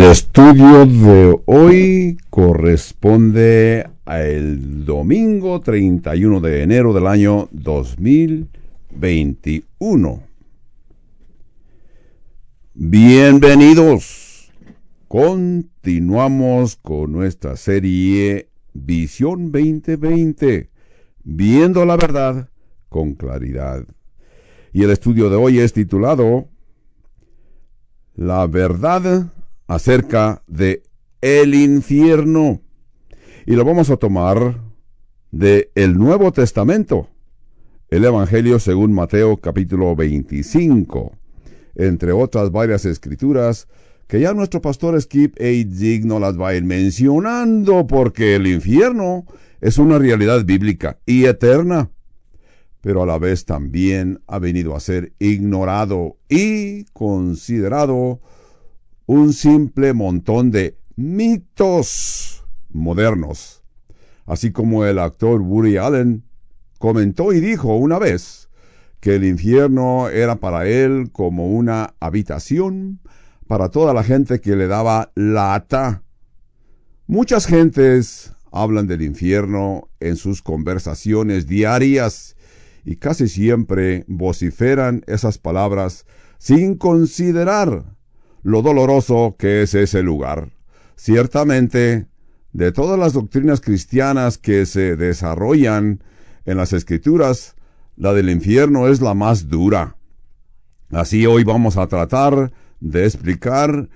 El estudio de hoy corresponde al domingo 31 de enero del año 2021. Bienvenidos. Continuamos con nuestra serie Visión 2020, viendo la verdad con claridad. Y el estudio de hoy es titulado La verdad acerca de el infierno. Y lo vamos a tomar de el Nuevo Testamento, el Evangelio según Mateo capítulo 25, entre otras varias escrituras que ya nuestro pastor Skip A. Digno las va a ir mencionando porque el infierno es una realidad bíblica y eterna, pero a la vez también ha venido a ser ignorado y considerado un simple montón de mitos modernos. Así como el actor Woody Allen comentó y dijo una vez que el infierno era para él como una habitación para toda la gente que le daba lata. Muchas gentes hablan del infierno en sus conversaciones diarias y casi siempre vociferan esas palabras sin considerar lo doloroso que es ese lugar. Ciertamente, de todas las doctrinas cristianas que se desarrollan en las escrituras, la del infierno es la más dura. Así hoy vamos a tratar de explicar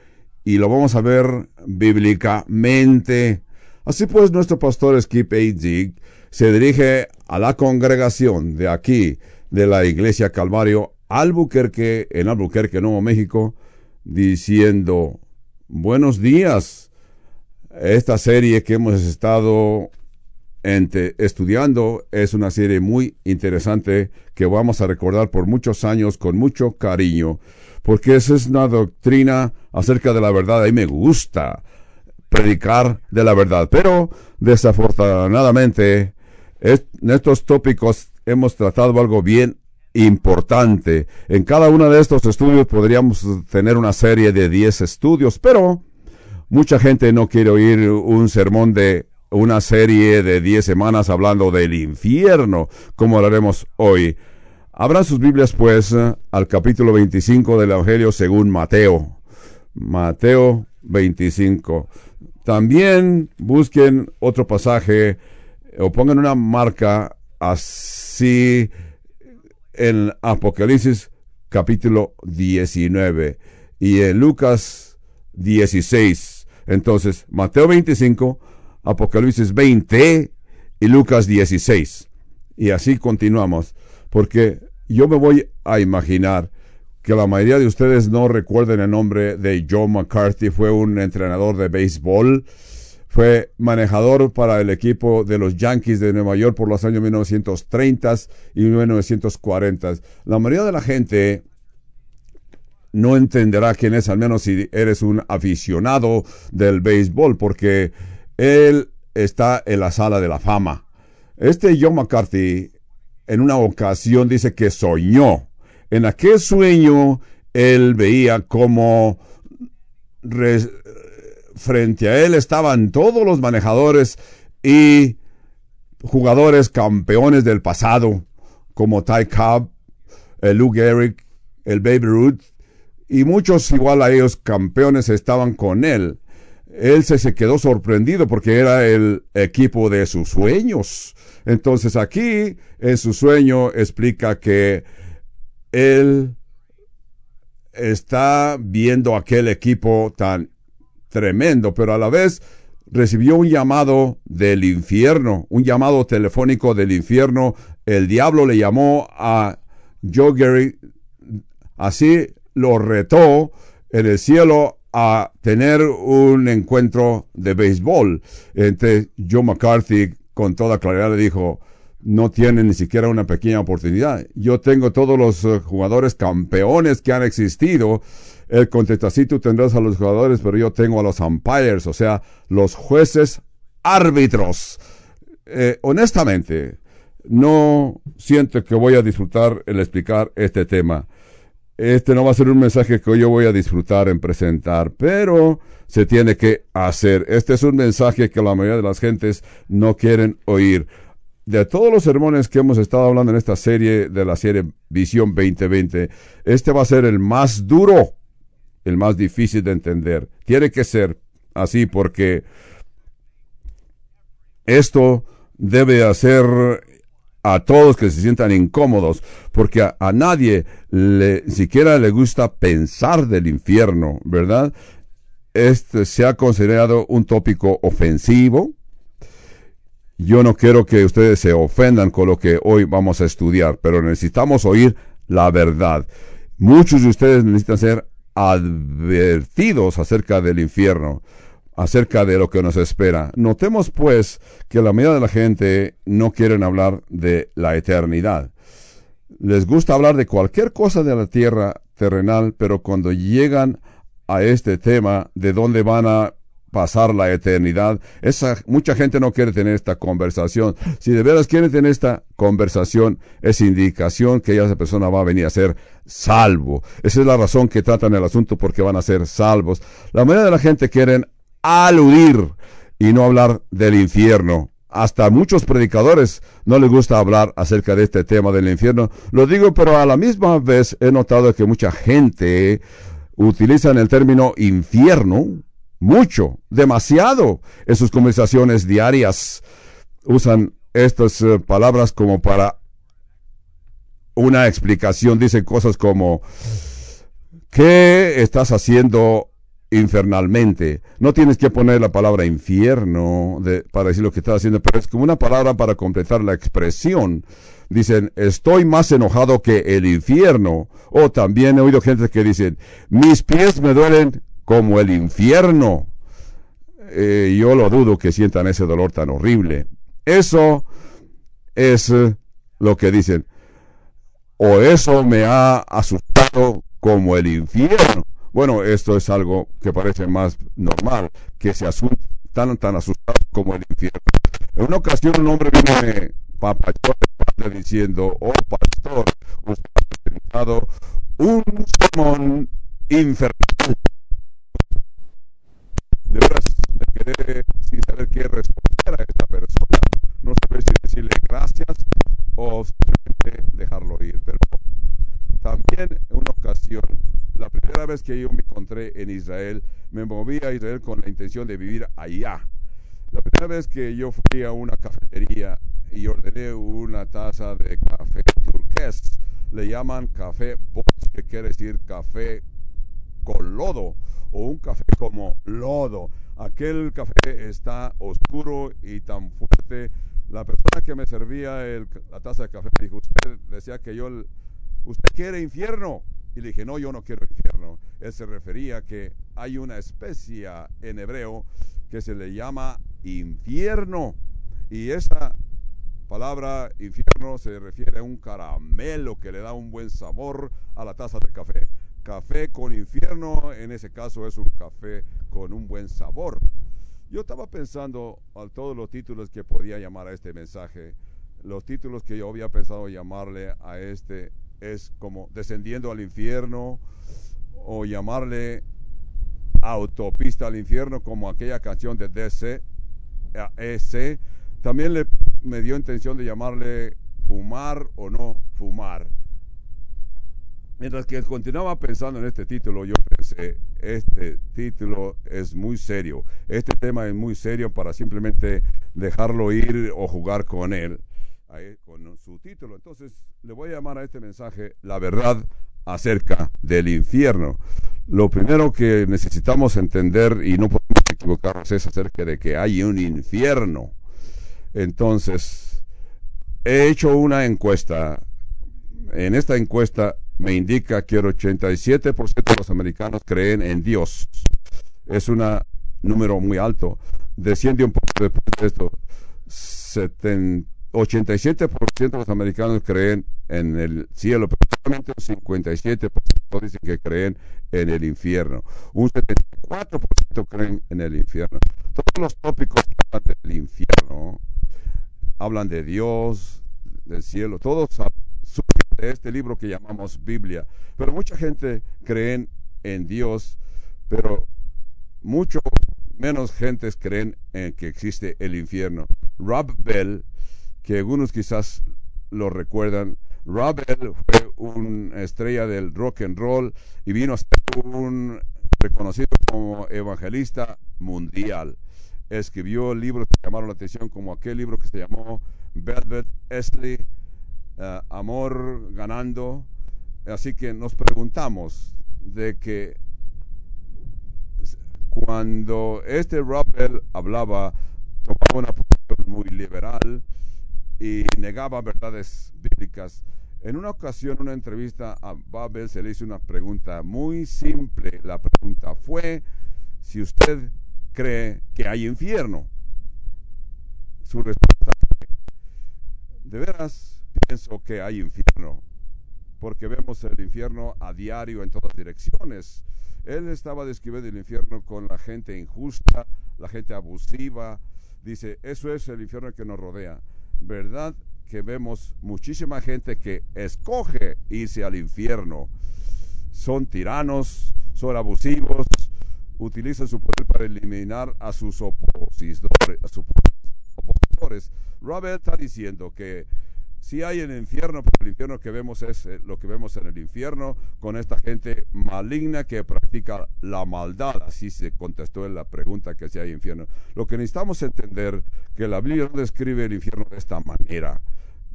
y lo vamos a ver bíblicamente. Así pues, nuestro pastor Skip A. Zig se dirige a la congregación de aquí, de la iglesia Calvario Albuquerque, en Albuquerque, Nuevo México, diciendo, buenos días. Esta serie que hemos estado estudiando es una serie muy interesante que vamos a recordar por muchos años con mucho cariño, porque esa es una doctrina acerca de la verdad. y me gusta predicar de la verdad, pero desafortunadamente en estos tópicos hemos tratado algo bien importante. En cada uno de estos estudios podríamos tener una serie de 10 estudios, pero mucha gente no quiere oír un sermón de una serie de 10 semanas hablando del infierno, como lo haremos hoy. Abran sus Biblias, pues, al capítulo 25 del Evangelio según Mateo. Mateo 25. También busquen otro pasaje o pongan una marca así en Apocalipsis capítulo 19 y en Lucas 16. Entonces, Mateo 25, Apocalipsis 20 y Lucas 16. Y así continuamos, porque yo me voy a imaginar que la mayoría de ustedes no recuerden el nombre de Joe McCarthy, fue un entrenador de béisbol fue manejador para el equipo de los Yankees de Nueva York por los años 1930 y 1940. La mayoría de la gente no entenderá quién es, al menos si eres un aficionado del béisbol, porque él está en la sala de la fama. Este John McCarthy en una ocasión dice que soñó. En aquel sueño él veía como frente a él estaban todos los manejadores y jugadores campeones del pasado, como Ty Cobb, el Lou Gehrig, el Baby Ruth, y muchos igual a ellos campeones estaban con él. Él se, se quedó sorprendido porque era el equipo de sus sueños. Entonces aquí, en su sueño, explica que él está viendo aquel equipo tan tremendo, pero a la vez recibió un llamado del infierno, un llamado telefónico del infierno. El diablo le llamó a Joe Gary, así lo retó en el cielo a tener un encuentro de béisbol. Entre Joe McCarthy con toda claridad le dijo, no tiene ni siquiera una pequeña oportunidad. Yo tengo todos los eh, jugadores campeones que han existido él contesta, sí, tú tendrás a los jugadores, pero yo tengo a los umpires, o sea, los jueces árbitros. Eh, honestamente, no siento que voy a disfrutar el explicar este tema. este no va a ser un mensaje que yo voy a disfrutar en presentar, pero se tiene que hacer. Este es un mensaje que la mayoría de las gentes no quieren oír. De todos los sermones que hemos estado hablando en esta serie de la serie Visión 2020, este va a ser el más duro, el más difícil de entender. Tiene que ser así porque esto debe hacer a todos que se sientan incómodos, porque a, nadie le, siquiera le gusta pensar del infierno, ¿verdad? Este se ha considerado un tópico ofensivo. Yo no quiero que ustedes se ofendan con lo que hoy vamos a estudiar, pero necesitamos oír la verdad. Muchos de ustedes necesitan ser advertidos acerca del infierno acerca de lo que nos espera. Notemos pues que la mayoría de la gente no quieren hablar de la eternidad. Les gusta hablar de cualquier cosa de la tierra terrenal, pero cuando llegan a este tema de dónde van a pasar la eternidad, esa mucha gente no quiere tener esta conversación. Si de veras quieren tener esta conversación, es indicación que esa persona va a venir a ser salvo. Esa es la razón que tratan el asunto porque van a ser salvos. La mayoría de la gente quieren aludir y no hablar del infierno. Hasta muchos predicadores no les gusta hablar acerca de este tema del infierno. Lo digo, pero a la misma vez he notado que mucha gente utiliza el término infierno mucho, demasiado en sus conversaciones diarias. Usan estas eh, palabras como para una explicación. Dicen cosas como, ¿qué estás haciendo infernalmente. No tienes que poner la palabra infierno para decir lo que estás haciendo, pero es como una palabra para completar la expresión. Dicen, estoy más enojado que el infierno. O también he oído gente que dicen, mis pies me duelen como el infierno. Eh, yo lo dudo que sientan ese dolor tan horrible. Eso es eh, lo que dicen. O eso me ha asustado como el infierno. Bueno, esto es algo que parece más normal, que se asuntan tan, asustados como el infierno. En una ocasión un hombre vino de padre diciendo, oh pastor, usted ha presentado un sermón infernal. De veras me quedé sin saber qué responder a esta persona. No sabía si decirle gracias o simplemente dejarlo ir. Pero también en una ocasión la primera vez que yo me encontré en Israel, me moví a Israel con la intención de vivir allá. La primera vez que yo fui a una cafetería y ordené una taza de café turqués, le llaman café bots, que quiere decir café con lodo o un café como lodo. Aquel café está oscuro y tan fuerte. La persona que me servía la taza de café me dijo, usted decía que yo, usted quiere infierno. Y le dije, no, yo no quiero infierno. Él se refería que hay una especie en hebreo que se le llama infierno. Y esa palabra infierno se refiere a un caramelo que le da un buen sabor a la taza de café. Café con infierno, en ese caso es un café con un buen sabor. Yo estaba pensando a todos los títulos que podía llamar a este mensaje, los títulos que yo había pensado llamarle a este es como descendiendo al infierno o llamarle autopista al infierno como aquella canción de DC, ese También le, me dio intención de llamarle fumar o no fumar. Mientras que continuaba pensando en este título, yo pensé, este título es muy serio, este tema es muy serio para simplemente dejarlo ir o jugar con él con su título. Entonces, le voy a llamar a este mensaje La verdad acerca del infierno. Lo primero que necesitamos entender, y no podemos equivocarnos, es acerca de que hay un infierno. Entonces, he hecho una encuesta. En esta encuesta me indica que el 87% de los americanos creen en Dios. Es un número muy alto. Desciende un poco después de esto. 70 87% de los americanos creen en el cielo, pero solamente un 57% dicen que creen en el infierno. Un 74% creen en el infierno. Todos los tópicos hablan del infierno hablan de Dios, del cielo, todos surgen este libro que llamamos Biblia. Pero mucha gente cree en Dios, pero mucho menos gentes creen en que existe el infierno. Rob Bell, que algunos quizás lo recuerdan, Rob Bell fue una estrella del rock and roll y vino a ser un reconocido como evangelista mundial. Escribió libros que llamaron la atención, como aquel libro que se llamó Velvet Esley, eh, Amor ganando. Así que nos preguntamos de que cuando este Rob Bell hablaba, tomaba una posición muy liberal y negaba verdades bíblicas. En una ocasión, una entrevista a Bob Bell se le hizo una pregunta muy simple. La pregunta fue si usted cree que hay infierno. Su respuesta fue, de veras pienso que hay infierno, porque vemos el infierno a diario en todas direcciones. Él estaba describiendo el infierno con la gente injusta, la gente abusiva. Dice, eso es el infierno que nos rodea. ¿Verdad que vemos muchísima gente que escoge irse al infierno? Son tiranos, son abusivos, utilizan su poder para eliminar a sus opositores. A sus opositores. Robert está diciendo que si hay el infierno, pero el infierno que vemos es eh, lo que vemos en el infierno con esta gente maligna que practica la maldad. Así se contestó en la pregunta que si hay infierno. Lo que necesitamos entender que la Biblia no describe el infierno de esta manera,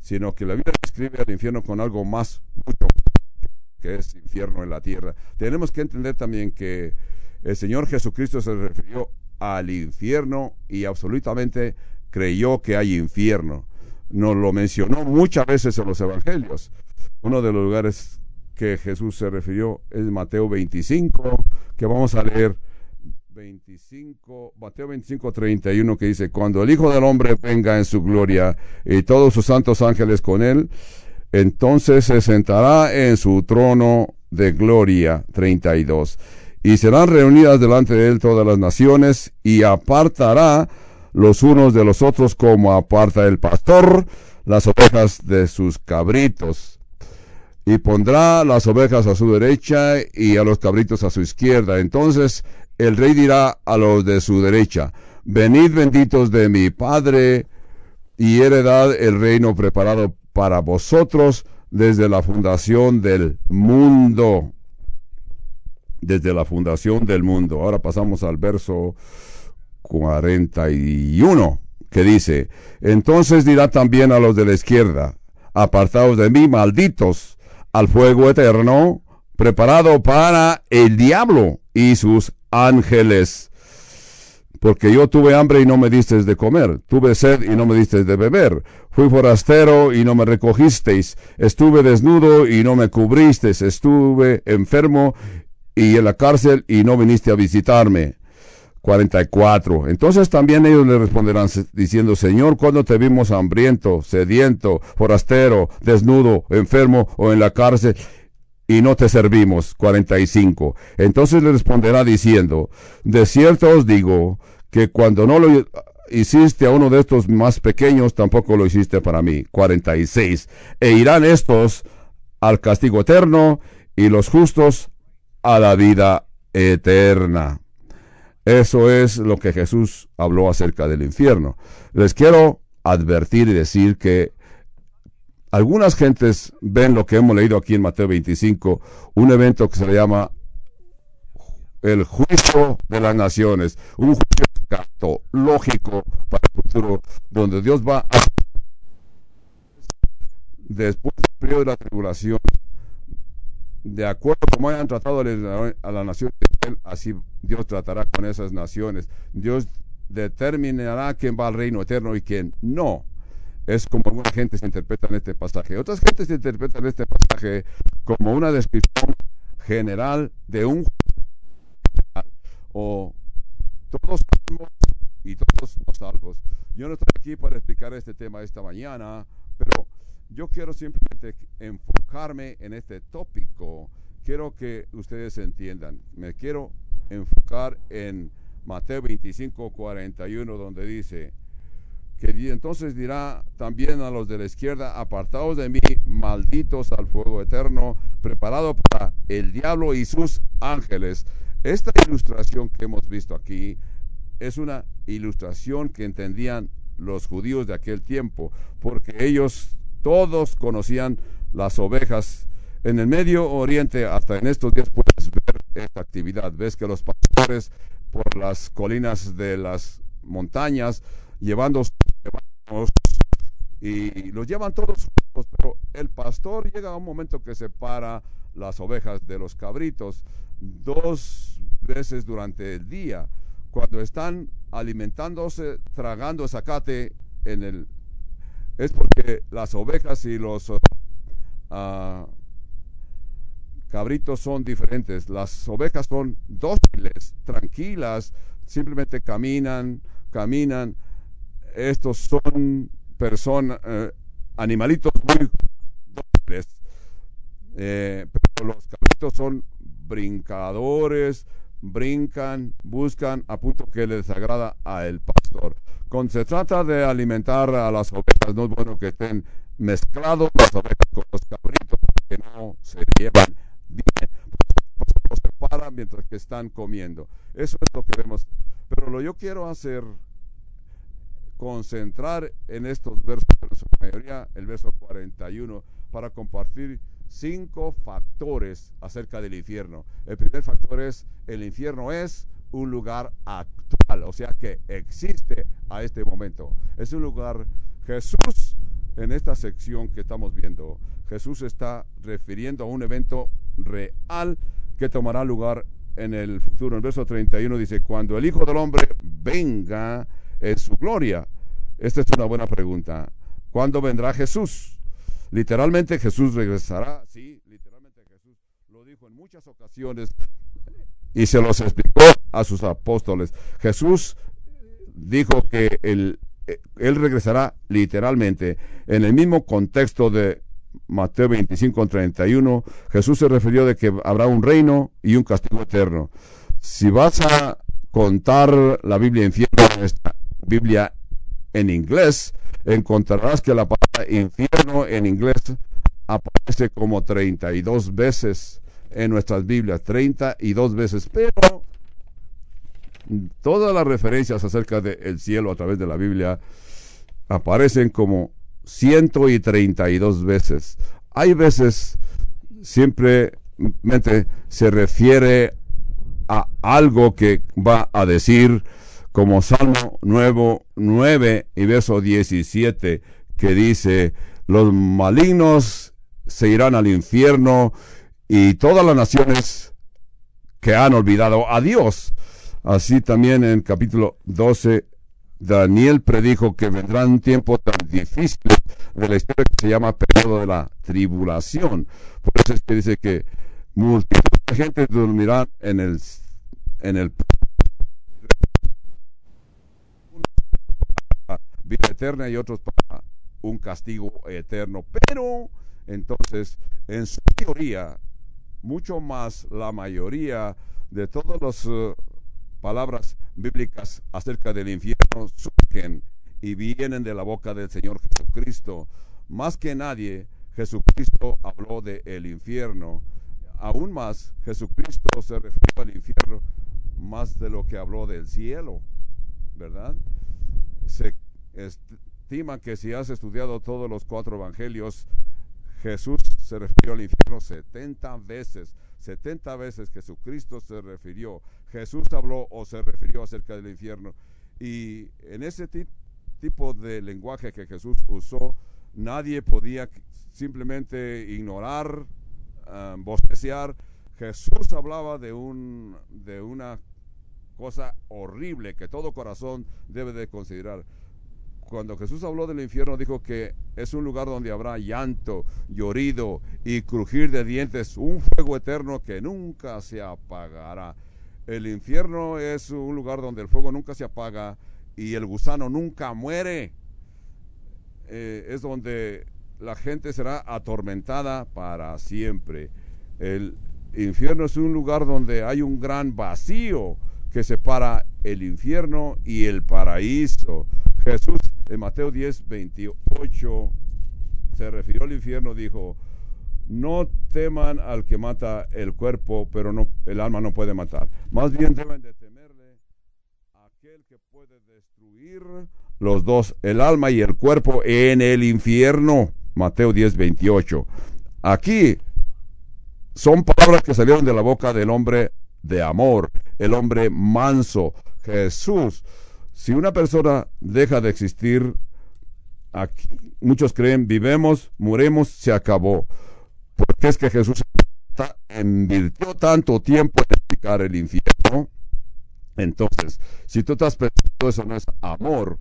sino que la Biblia describe el infierno con algo más, mucho que es infierno en la tierra. Tenemos que entender también que el Señor Jesucristo se refirió al infierno y absolutamente creyó que hay infierno nos lo mencionó muchas veces en los evangelios. Uno de los lugares que Jesús se refirió es Mateo 25, que vamos a leer 25, Mateo 25, 31, que dice, cuando el Hijo del Hombre venga en su gloria y todos sus santos ángeles con él, entonces se sentará en su trono de gloria, 32, y serán reunidas delante de él todas las naciones y apartará los unos de los otros como aparta el pastor las ovejas de sus cabritos. Y pondrá las ovejas a su derecha y a los cabritos a su izquierda. Entonces el rey dirá a los de su derecha, venid benditos de mi Padre y heredad el reino preparado para vosotros desde la fundación del mundo. Desde la fundación del mundo. Ahora pasamos al verso 41, que dice, entonces dirá también a los de la izquierda, apartados de mí, malditos, al fuego eterno, preparado para el diablo y sus ángeles. Porque yo tuve hambre y no me disteis de comer, tuve sed y no me disteis de beber, fui forastero y no me recogisteis, estuve desnudo y no me cubristeis, estuve enfermo y en la cárcel y no viniste a visitarme. 44. Entonces también ellos le responderán diciendo, Señor, cuando te vimos hambriento, sediento, forastero, desnudo, enfermo o en la cárcel y no te servimos? 45. Entonces le responderá diciendo, de cierto os digo que cuando no lo hiciste a uno de estos más pequeños, tampoco lo hiciste para mí. 46. E irán estos al castigo eterno y los justos a la vida eterna. Eso es lo que Jesús habló acerca del infierno. Les quiero advertir y decir que algunas gentes ven lo que hemos leído aquí en Mateo 25, un evento que se llama el juicio de las naciones, un juicio lógico para el futuro, donde Dios va a... Después del periodo de la tribulación, de acuerdo a cómo hayan tratado a la nación así Dios tratará con esas naciones. Dios determinará quién va al reino eterno y quién no. Es como alguna gente se interpreta en este pasaje. Otras gentes interpretan este pasaje como una descripción general de un o todos salvos y todos no salvos. Yo no estoy aquí para explicar este tema esta mañana, pero yo quiero simplemente enfocarme en este tópico quiero que ustedes entiendan. Me quiero enfocar en Mateo 25, 41, donde dice, que entonces dirá también a los de la izquierda, apartados de mí, malditos al fuego eterno, preparado para el diablo y sus ángeles. Esta ilustración que hemos visto aquí es una ilustración que entendían los judíos de aquel tiempo, porque ellos todos conocían las ovejas. En el Medio Oriente, hasta en estos días puedes ver esta actividad. Ves que los pastores por las colinas de las montañas llevando y los llevan todos juntos, pero el pastor llega a un momento que separa las ovejas de los cabritos dos veces durante el día, cuando están alimentándose, tragando zacate en el es porque las ovejas y los uh, cabritos son diferentes. Las ovejas son dóciles, tranquilas, simplemente caminan, caminan estos son personas, eh, animalitos muy dóciles, eh, pero los cabritos son brincadores, brincan, buscan a punto que les agrada a el pastor. Cuando se trata de alimentar a las ovejas, no es bueno que estén mezclados las ovejas con los cabritos, porque no se llevan bien. Los separan mientras que están comiendo. Eso es lo que vemos. Pero lo yo quiero hacer concentrar en estos versos, en su mayoría el verso 41, para compartir cinco factores acerca del infierno. El primer factor es, el infierno es un lugar actual, o sea que existe a este momento. Es un lugar, Jesús, en esta sección que estamos viendo, Jesús está refiriendo a un evento real que tomará lugar en el futuro. En verso 31 dice, cuando el Hijo del Hombre venga, en su gloria? Esta es una buena pregunta. ¿Cuándo vendrá Jesús? Literalmente Jesús regresará. Sí, literalmente Jesús lo dijo en muchas ocasiones y se los explicó a sus apóstoles. Jesús dijo que él, él regresará literalmente. En el mismo contexto de Mateo 25, 31, Jesús se refirió de que habrá un reino y un castigo eterno. Si vas a contar la Biblia infierno esta Biblia en inglés, encontrarás que la palabra infierno en inglés aparece como 32 veces en nuestras Biblias, 32 veces, pero todas las referencias acerca del cielo a través de la Biblia aparecen como 132 veces. Hay veces, simplemente se refiere a algo que va a decir como Salmo nuevo 9 y verso 17 que dice, los malignos se irán al infierno y todas las naciones que han olvidado a Dios. Así también en capítulo 12, Daniel predijo que vendrán un tiempo tan difícil de la historia que se llama periodo de la tribulación. Por eso es que dice que multitud de gente dormirán en el, en el vida eterna y otros para un castigo eterno. Pero entonces, en su teoría, mucho más la mayoría de todas las eh, palabras bíblicas acerca del infierno surgen y vienen de la boca del Señor Jesucristo. Más que nadie, Jesucristo habló del el infierno. Aún más, Jesucristo se refirió al infierno más de lo que habló del cielo, ¿verdad? Se estima que si has estudiado todos los cuatro evangelios, Jesús se refirió al infierno 70 veces. 70 veces Jesucristo se refirió. Jesús habló o se refirió acerca del infierno. Y en ese tipo de lenguaje que Jesús usó, nadie podía simplemente ignorar, um. Jesús hablaba de, un, de una cosa horrible que todo corazón debe de considerar cuando Jesús habló del infierno, dijo que es un lugar donde habrá llanto, llorido y crujir de dientes, un fuego eterno que nunca se apagará. El infierno es un lugar donde el fuego nunca se apaga y el gusano nunca muere. Eh, es donde la gente será atormentada para siempre. El infierno es un lugar donde hay un gran vacío que separa el infierno y el paraíso. Jesús en Mateo 10, 28 se refirió al infierno, dijo, no teman al que mata el cuerpo, pero no, el alma no puede matar. Más bien deben de temerle a aquel que puede destruir los dos, el alma y el cuerpo en el infierno. Mateo 10, 28. Aquí son palabras que salieron de la boca del hombre de amor, el hombre manso, Jesús. Si una persona deja de existir, aquí, muchos creen, vivemos, muremos, se acabó. Porque es que Jesús invirtió tanto tiempo en explicar el infierno. Entonces, si tú estás pensando eso no es amor,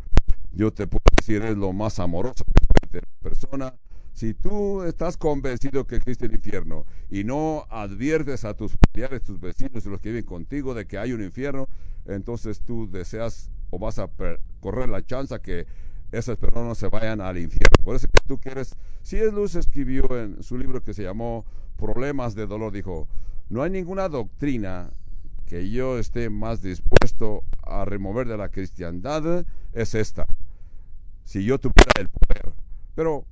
yo te puedo decir es lo más amoroso que puede tener una persona. Si tú estás convencido que existe el infierno y no adviertes a tus familiares, tus vecinos y los que viven contigo de que hay un infierno, entonces tú deseas o vas a correr la chance que esas personas se vayan al infierno. Por eso que tú quieres, si es Luz escribió en su libro que se llamó Problemas de Dolor, dijo, no hay ninguna doctrina que yo esté más dispuesto a remover de la cristiandad, es esta si yo tuviera el poder. Pero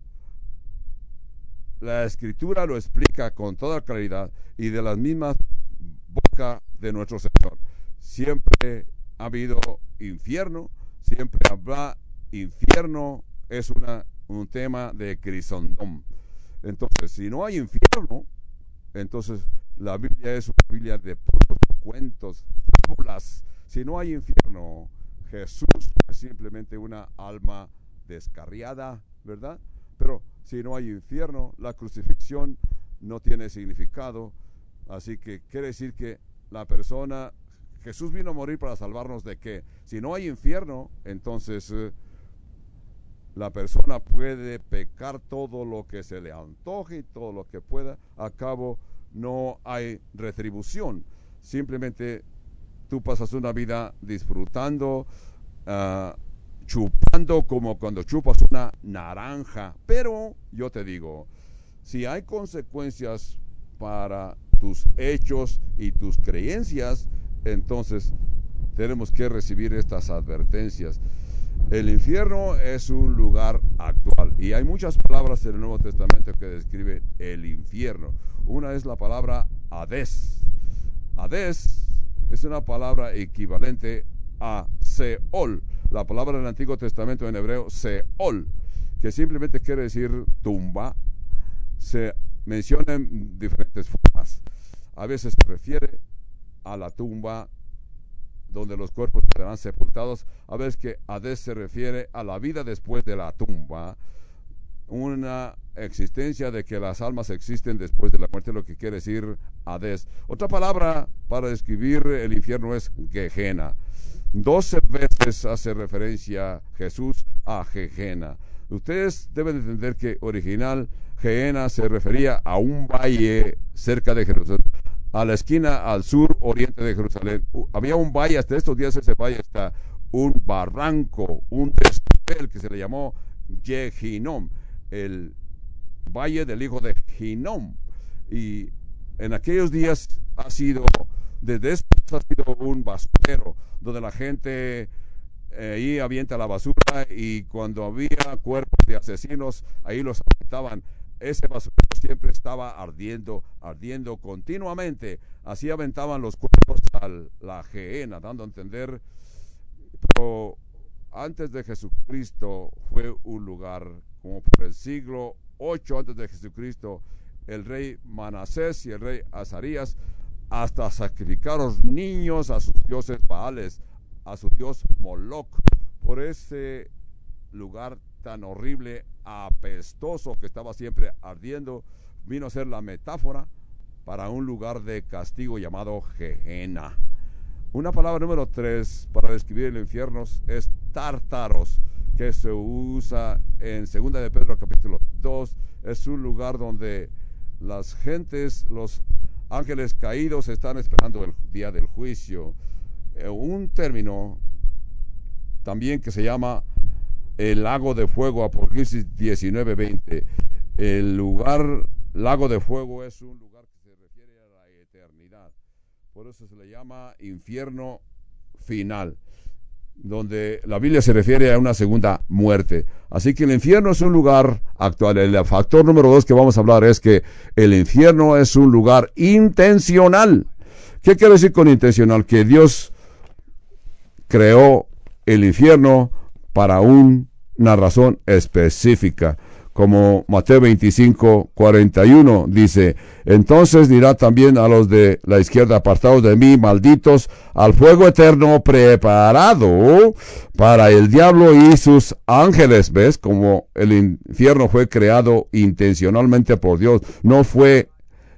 la escritura lo explica con toda claridad y de las mismas boca de nuestro Señor. Siempre ha habido infierno, siempre habrá infierno, es una, un tema de Crisondón. Entonces, si no hay infierno, entonces la Biblia es una Biblia de puros cuentos, fábulas. Si no hay infierno, Jesús es simplemente una alma descarriada, ¿verdad? Pero si no hay infierno, la crucifixión no tiene significado. Así que quiere decir que la persona, Jesús vino a morir para salvarnos de que si no hay infierno, entonces eh, la persona puede pecar todo lo que se le antoje y todo lo que pueda. A cabo no hay retribución. Simplemente tú pasas una vida disfrutando, uh, chupando como cuando chupas una naranja. Pero yo te digo, si hay consecuencias para tus hechos y tus creencias, entonces tenemos que recibir estas advertencias. El infierno es un lugar actual y hay muchas palabras en el Nuevo Testamento que describen el infierno. Una es la palabra Hades. Hades es una palabra equivalente a Seol la palabra del Antiguo Testamento en hebreo, Seol, que simplemente quiere decir tumba, se menciona en diferentes formas. A veces se refiere a la tumba donde los cuerpos quedarán sepultados. A veces que Hades se refiere a la vida después de la tumba. Una existencia de que las almas existen después de la muerte, lo que quiere decir Hades. Otra palabra para describir el infierno es Gehenna. Doce veces hace referencia Jesús a Gehenna. Ustedes deben entender que original Gehenna se refería a un valle cerca de Jerusalén, a la esquina al sur oriente de Jerusalén. Había un valle, hasta estos días ese valle está un barranco, un desnivel que se le llamó Yehinom, el valle del hijo de Ginom. Y en aquellos días ha sido desde eso ha sido un basurero, donde la gente eh, ahí avienta la basura y cuando había cuerpos de asesinos, ahí los aventaban. Ese basurero siempre estaba ardiendo, ardiendo continuamente. Así aventaban los cuerpos a la gehenna, dando a entender. Pero antes de Jesucristo fue un lugar, como por el siglo 8 antes de Jesucristo, el rey Manasés y el rey Azarías hasta sacrificar a los niños a sus dioses Baales, a su dios Moloch, por ese lugar tan horrible, apestoso que estaba siempre ardiendo, vino a ser la metáfora para un lugar de castigo llamado Gehenna. Una palabra número tres para describir el infierno es tártaros, que se usa en 2 de Pedro capítulo 2. Es un lugar donde las gentes, los ángeles caídos están esperando el día del juicio. Eh, un término también que se llama el lago de fuego, Apocalipsis 19:20. El lugar, lago de fuego, es un lugar que se refiere a la eternidad. Por eso se le llama infierno final. donde la Biblia se refiere a una segunda muerte. Así que el infierno es un lugar actual. El factor número dos que vamos a hablar es que el infierno es un lugar intencional. ¿Qué quiere decir con intencional? Que Dios creó el infierno para una razón específica como Mateo 25, 41 dice, entonces dirá también a los de la izquierda, apartados de mí, malditos, al fuego eterno preparado para el diablo y sus ángeles. ¿Ves? Como el infierno fue creado intencionalmente por Dios, no fue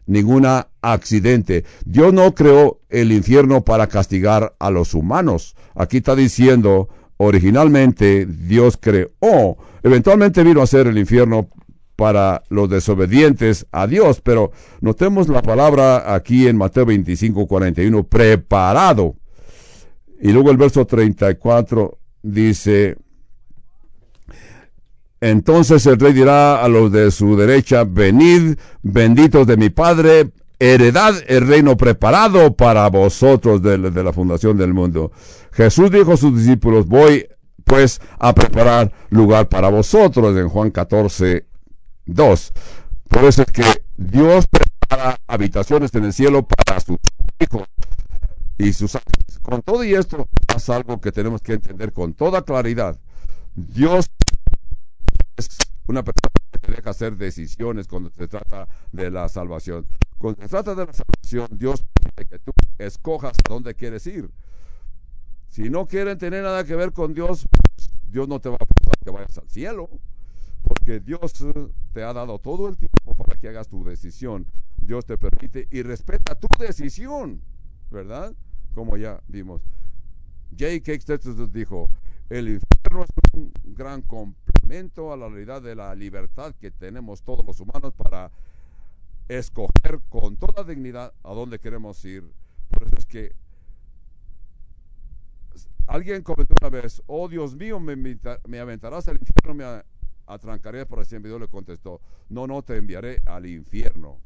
ninguna accidente. Dios no creó el infierno para castigar a los humanos. Aquí está diciendo, originalmente Dios creó Eventualmente vino a ser el infierno para los desobedientes a Dios, pero notemos la palabra aquí en Mateo 25, 41, preparado. Y luego el verso 34 dice, entonces el rey dirá a los de su derecha, venid, benditos de mi Padre, heredad el reino preparado para vosotros de, la fundación del mundo. Jesús dijo a sus discípulos, voy pues a preparar lugar para vosotros en Juan 14, 2. Por eso es que Dios prepara habitaciones en el cielo para sus hijos y sus ángeles. Con todo y esto es algo que tenemos que entender con toda claridad. Dios es una persona que deja hacer decisiones cuando se trata de la salvación. Cuando se trata de la salvación, Dios pide que tú escojas a dónde quieres ir. Si no quieren tener nada que ver con Dios, Dios no te va a forzar que vayas al cielo, porque Dios eh, te ha dado todo el tiempo para que hagas tu decisión. Dios te permite y respeta tu decisión, ¿verdad? Como ya vimos. J.K. Stetson dijo, el infierno es un gran complemento a la realidad de la libertad que tenemos todos los humanos para escoger con toda dignidad a dónde queremos ir. Por eso es que Alguien comentó una vez, oh Dios mío, me, me aventarás al infierno, me atrancaré para siempre. Dios le contestó, no, no te enviaré al infierno.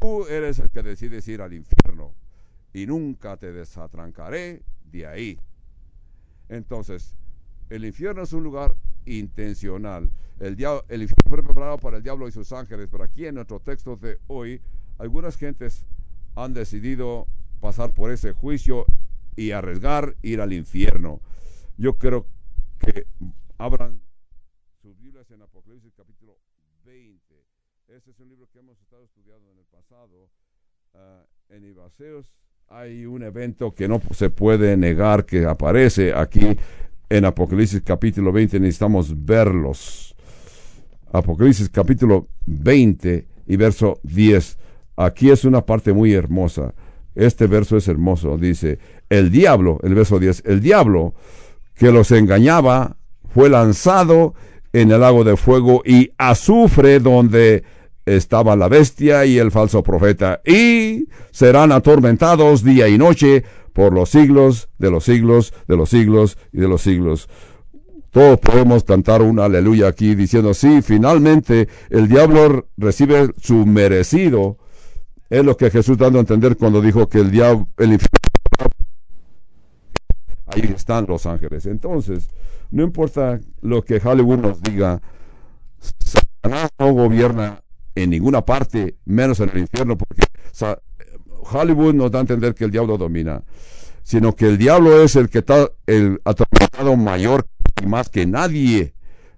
Tú eres el que decides ir al infierno y nunca te desatrancaré de ahí. Entonces, el infierno es un lugar intencional. El, infierno fue preparado para el diablo y sus ángeles, pero aquí en nuestro texto de hoy, algunas gentes han decidido pasar por ese juicio y arriesgar ir al infierno. Yo creo que abran sus Biblias en Apocalipsis capítulo 20. Este es un libro que hemos estado estudiando en el pasado. Ah, en Ibaseos hay un evento que no se puede negar que aparece aquí en Apocalipsis capítulo 20. Necesitamos verlos. Apocalipsis capítulo 20 y verso 10. Aquí es una parte muy hermosa. Este verso es hermoso. Dice, el diablo, el verso 10, el diablo que los engañaba fue lanzado en el lago de fuego y azufre donde estaba la bestia y el falso profeta y serán atormentados día y noche por los siglos de los siglos de los siglos y de los siglos. Todos podemos cantar un aleluya aquí diciendo, sí, finalmente el diablo recibe su merecido. Es lo que Jesús dando a entender cuando dijo que el diablo, el infierno ahí están los ángeles. Entonces, no importa lo que Hollywood nos diga, Satanás no gobierna en ninguna parte, menos en el infierno, porque Hollywood nos da a entender que el diablo domina, sino que el diablo es el que está el atormentado mayor y más que nadie.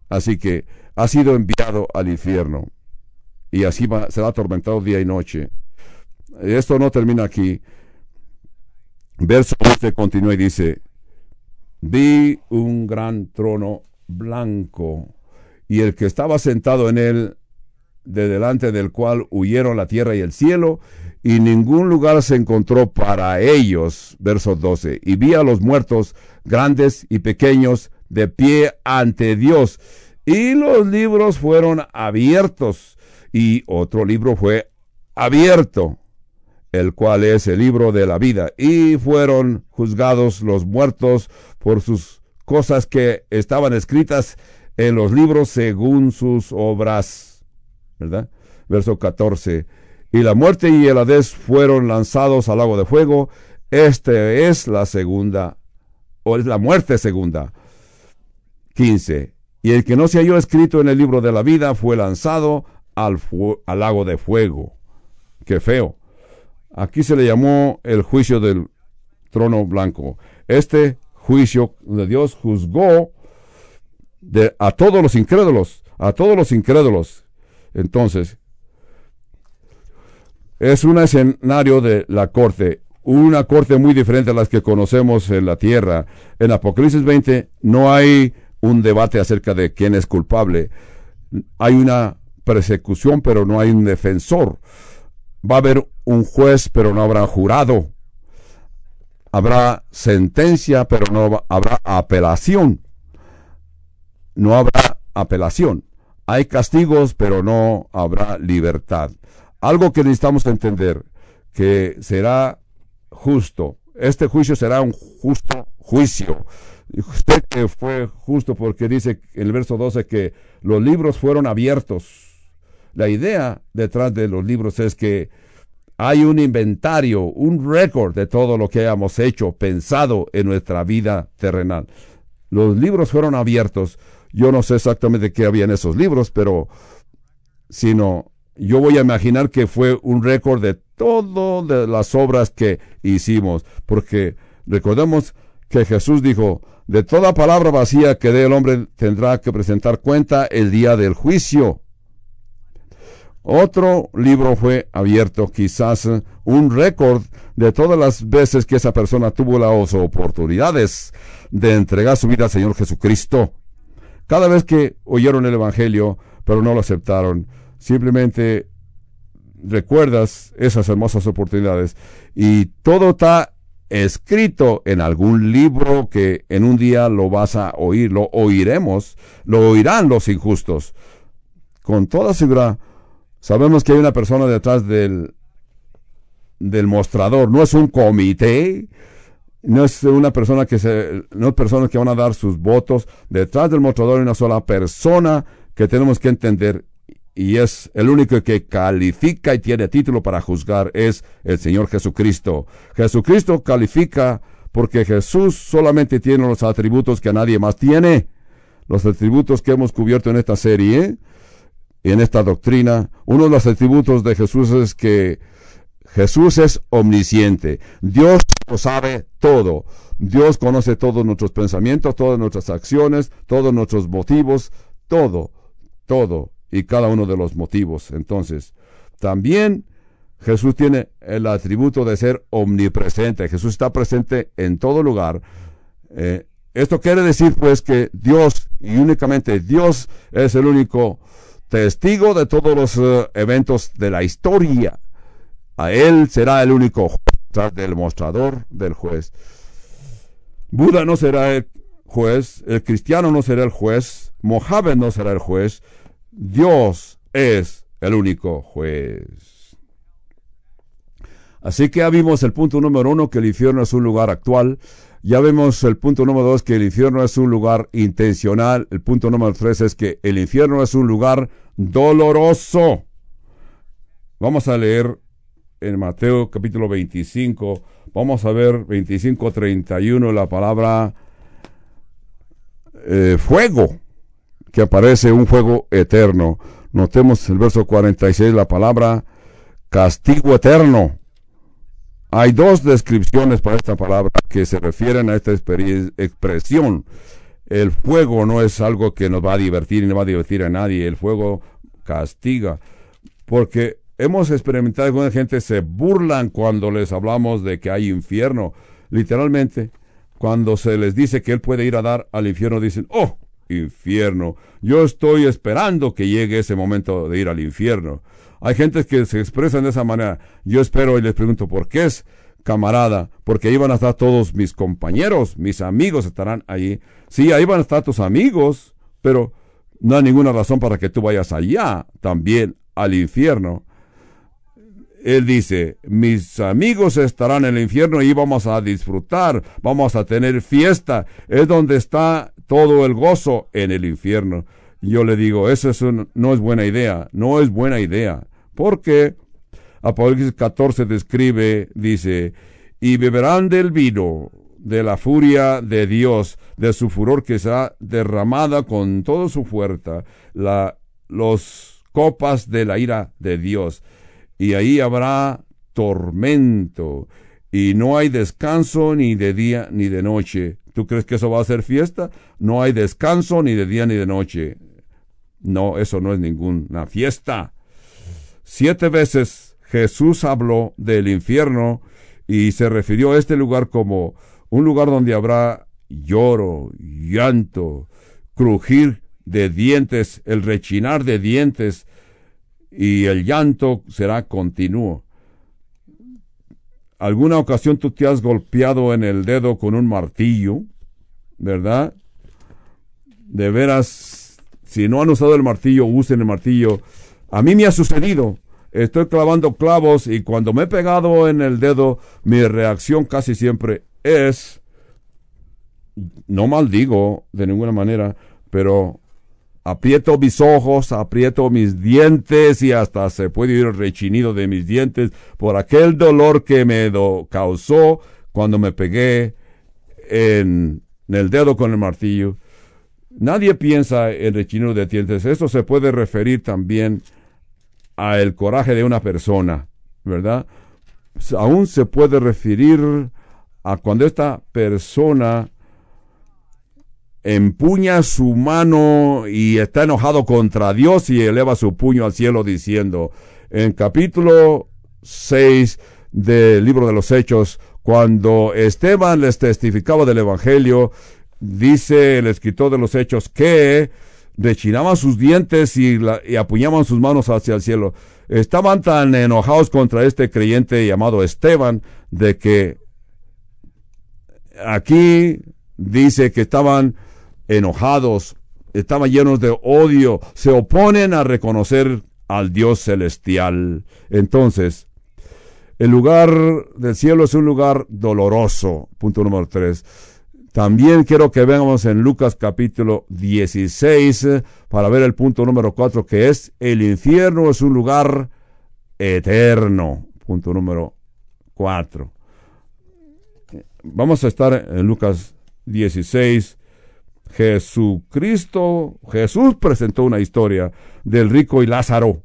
Así que ha sido enviado al infierno y así va, será atormentado día y noche. Esto no termina aquí. Verso 11 continúa y dice, vi un gran trono blanco y el que estaba sentado en él, de delante del cual huyeron la tierra y el cielo, y ningún lugar se encontró para ellos. Verso 12. Y vi a los muertos, grandes y pequeños, de pie ante Dios. Y los libros fueron abiertos, y otro libro fue abierto el cual es el libro de la vida, y fueron juzgados los muertos por sus cosas que estaban escritas en los libros según sus obras. ¿Verdad? Verso 14. Y la muerte y el Hades fueron lanzados al lago de fuego. Este es la segunda o es la muerte segunda. 15. Y el que no se halló escrito en el libro de la vida fue lanzado al, lago de fuego. Qué feo. Aquí se le llamó el juicio del trono blanco. Este juicio de Dios juzgó a todos los incrédulos, a todos los incrédulos. Entonces, es un escenario de la corte, una corte muy diferente a las que conocemos en la tierra. En Apocalipsis 20 no hay un debate acerca de quién es culpable. Hay una persecución, pero no hay un defensor. Va a haber un juez, pero no habrá jurado. Habrá sentencia, pero no habrá apelación. No habrá apelación. Hay castigos, pero no habrá libertad. Algo que necesitamos entender, que será justo. Este juicio será un justo juicio. Usted que fue justo porque dice en el verso 12 que los libros fueron abiertos. La idea detrás de los libros es que hay un inventario, un récord de todo lo que hayamos hecho, pensado en nuestra vida terrenal. Los libros fueron abiertos. Yo no sé exactamente qué había en esos libros, pero sino yo voy a imaginar que fue un récord de todas de las obras que hicimos, porque recordemos que Jesús dijo, de toda palabra vacía que dé el hombre tendrá que presentar cuenta el día del juicio. Otro libro fue abierto, quizás un récord de todas las veces que esa persona tuvo las oportunidades de entregar su vida al Señor Jesucristo. Cada vez que oyeron el Evangelio, pero no lo aceptaron, simplemente recuerdas esas hermosas oportunidades y todo está escrito en algún libro que en un día lo vas a oír, lo oiremos, lo oirán los injustos. Con toda seguridad, Sabemos que hay una persona detrás del, del mostrador. No es un comité, no es una persona que se, no es personas que van a dar sus votos. Detrás del mostrador hay una sola persona que tenemos que entender y es el único que califica y tiene título para juzgar es el Señor Jesucristo. Jesucristo califica porque Jesús solamente tiene los atributos que nadie más tiene. Los atributos que hemos cubierto en esta serie en esta doctrina, uno de los atributos de Jesús es que Jesús es omnisciente. Dios lo sabe todo. Dios conoce todos nuestros pensamientos, todas nuestras acciones, todos nuestros motivos, todo, todo y cada uno de los motivos. Entonces, también Jesús tiene el atributo de ser omnipresente. Jesús está presente en todo lugar. Eh, esto quiere decir pues que Dios y únicamente Dios es el único testigo de todos los eh, eventos de la historia. A él será el único juez del mostrador del juez. Buda no será el juez, el cristiano no será el juez, Mohammed no será el juez, Dios es el único juez. Así que ya vimos el punto número uno, que el infierno es un lugar actual, ya vemos el punto número dos, que el infierno es un lugar intencional. El punto número tres es que el infierno es un lugar doloroso. Vamos a leer en Mateo capítulo 25, vamos a ver 25, 31, la palabra eh, fuego, que aparece un fuego eterno. Notemos el verso 46, la palabra castigo eterno. Hay dos descripciones para esta palabra que se refieren a esta expresión. El fuego no es algo que nos va a divertir y no va a divertir a nadie. El fuego castiga. Porque hemos experimentado que una gente se burlan cuando les hablamos de que hay infierno. Literalmente, cuando se les dice que él puede ir a dar al infierno, dicen, oh, infierno. Yo estoy esperando que llegue ese momento de ir al infierno. Hay gente que se expresan de esa manera. Yo espero y les pregunto, ¿por qué es camarada? Porque ahí van a estar todos mis compañeros, mis amigos estarán allí. Sí, ahí van a estar tus amigos, pero no hay ninguna razón para que tú vayas allá también al infierno. Él dice, mis amigos estarán en el infierno y vamos a disfrutar, vamos a tener fiesta. Es donde está todo el gozo en el infierno yo le digo, eso es no es buena idea, no es buena idea, porque Apocalipsis 14 describe, dice, y beberán del vino de la furia de Dios, de su furor que será derramada con toda su fuerza, la, los copas de la ira de Dios. Y ahí habrá tormento, y no hay descanso ni de día ni de noche. ¿Tú crees que eso va a ser fiesta? No hay descanso ni de día ni de noche. No, eso no es ninguna fiesta. Siete veces Jesús habló del infierno y se refirió a este lugar como un lugar donde habrá lloro, llanto, crujir de dientes, el rechinar de dientes y el llanto será continuo. ¿Alguna ocasión tú te has golpeado en el dedo con un martillo? ¿Verdad? De veras, si no han usado el martillo, usen el martillo. A mí me ha sucedido. Estoy clavando clavos y cuando me he pegado en el dedo, mi reacción casi siempre es, no maldigo de ninguna manera, pero aprieto mis ojos, aprieto mis dientes y hasta se puede ir el rechinido de mis dientes por aquel dolor que me causó cuando me pegué en, el dedo con el martillo. Nadie piensa en rechinido de dientes. Eso se puede referir también a el coraje de una persona, ¿verdad? Aún se puede referir a cuando esta persona empuña su mano y está enojado contra Dios y eleva su puño al cielo diciendo, en capítulo 6 del libro de los Hechos, cuando Esteban les testificaba del Evangelio, dice el escritor de los Hechos que rechinaban sus dientes y, y apuñaban sus manos hacia el cielo. Estaban tan enojados contra este creyente llamado Esteban de que aquí dice que estaban enojados, estaban llenos de odio, se oponen a reconocer al Dios celestial. Entonces, el lugar del cielo es un lugar doloroso. Punto número tres. También quiero que veamos en Lucas capítulo 16 para ver el punto número cuatro que es el infierno es un lugar eterno. Punto número cuatro. Vamos a estar en Lucas 16 Jesucristo, Jesús presentó una historia del rico y Lázaro.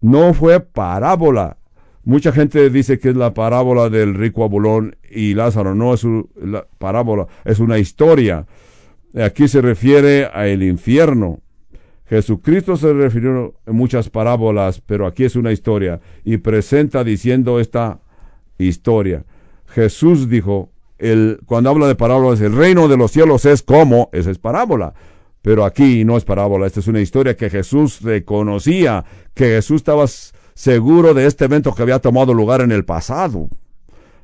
No fue parábola. Mucha gente dice que es la parábola del rico Abulón y Lázaro. No es una parábola, es una historia. Aquí se refiere a el infierno. Jesucristo se refirió en muchas parábolas, pero aquí es una historia y presenta diciendo esta historia. Jesús dijo, cuando habla de parábolas, el reino de los cielos es como, esa es parábola. Pero aquí no es parábola, esta es una historia que Jesús reconocía, que Jesús estaba seguro de este evento que había tomado lugar en el pasado.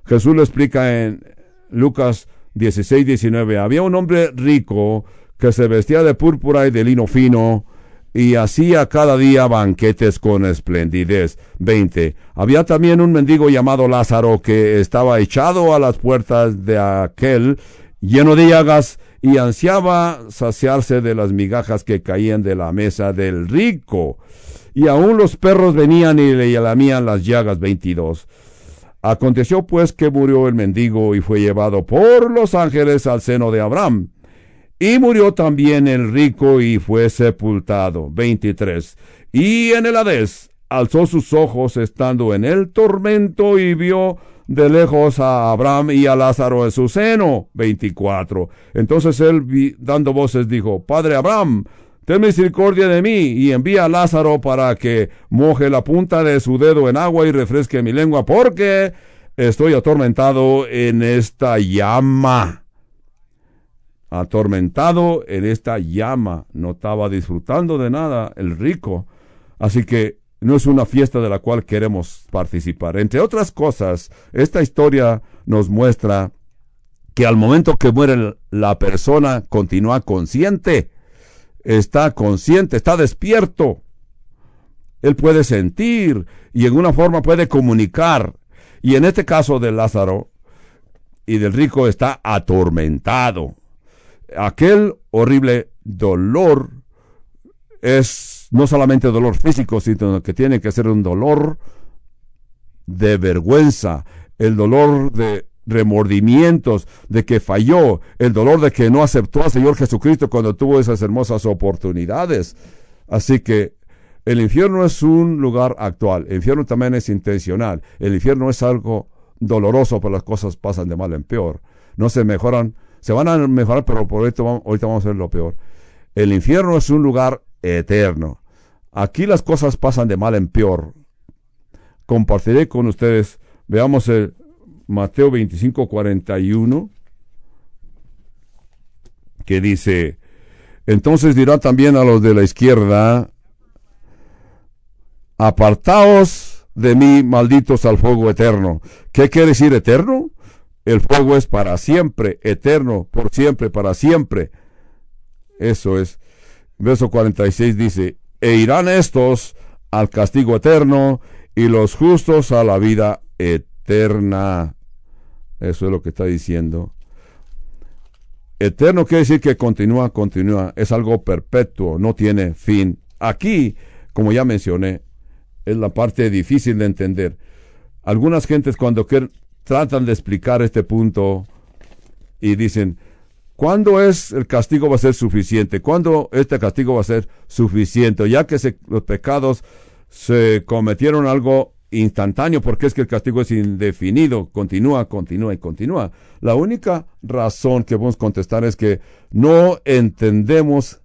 Jesús lo explica en Lucas 16, 19. Había un hombre rico que se vestía de púrpura y de lino fino, y hacía cada día banquetes con esplendidez. 20. Había también un mendigo llamado Lázaro que estaba echado a las puertas de aquel, lleno de llagas, y ansiaba saciarse de las migajas que caían de la mesa del rico. Y aún los perros venían y le lamían las llagas. 22. Aconteció pues que murió el mendigo y fue llevado por los ángeles al seno de Abraham. Y murió también el rico y fue sepultado. 23. Y en el Hades alzó sus ojos estando en el tormento y vio de lejos a Abraham y a Lázaro en su seno. 24. Entonces él, dando voces, dijo, Padre Abraham, ten misericordia de mí y envía a Lázaro para que moje la punta de su dedo en agua y refresque mi lengua, porque estoy atormentado en esta llama atormentado en esta llama, no estaba disfrutando de nada el rico. Así que no es una fiesta de la cual queremos participar. Entre otras cosas, esta historia nos muestra que al momento que muere la persona continúa consciente, está consciente, está despierto. Él puede sentir y en una forma puede comunicar. Y en este caso de Lázaro y del rico está atormentado aquel horrible dolor es no solamente dolor físico, sino que tiene que ser un dolor de vergüenza, el dolor de remordimientos de que falló, el dolor de que no aceptó al Señor Jesucristo cuando tuvo esas hermosas oportunidades. Así que el infierno es un lugar actual, el infierno también es intencional, el infierno es algo doloroso, pero las cosas pasan de mal en peor. No se mejoran, se van a mejorar, pero por esto ahorita vamos a ver lo peor. El infierno es un lugar eterno. Aquí las cosas pasan de mal en peor. Compartiré con ustedes, veamos el Mateo 25, 41, que dice, entonces dirá también a los de la izquierda, apartaos de mí, malditos al fuego eterno. ¿Qué quiere decir eterno? El fuego es para siempre, eterno, por siempre, para siempre. Eso es. Verso 46 dice, e irán estos al castigo eterno y los justos a la vida eterna. Eso es lo que está diciendo. Eterno quiere decir que continúa, continúa. Es algo perpetuo, no tiene fin. Aquí, como ya mencioné, es la parte difícil de entender. Algunas gentes cuando tratan de explicar este punto y dicen, ¿cuándo es el castigo va a ser suficiente? ¿Cuándo este castigo va a ser suficiente? Ya que los pecados se cometieron algo instantáneo, porque es que el castigo es indefinido, continúa, continúa y continúa. La única razón que podemos contestar es que no entendemos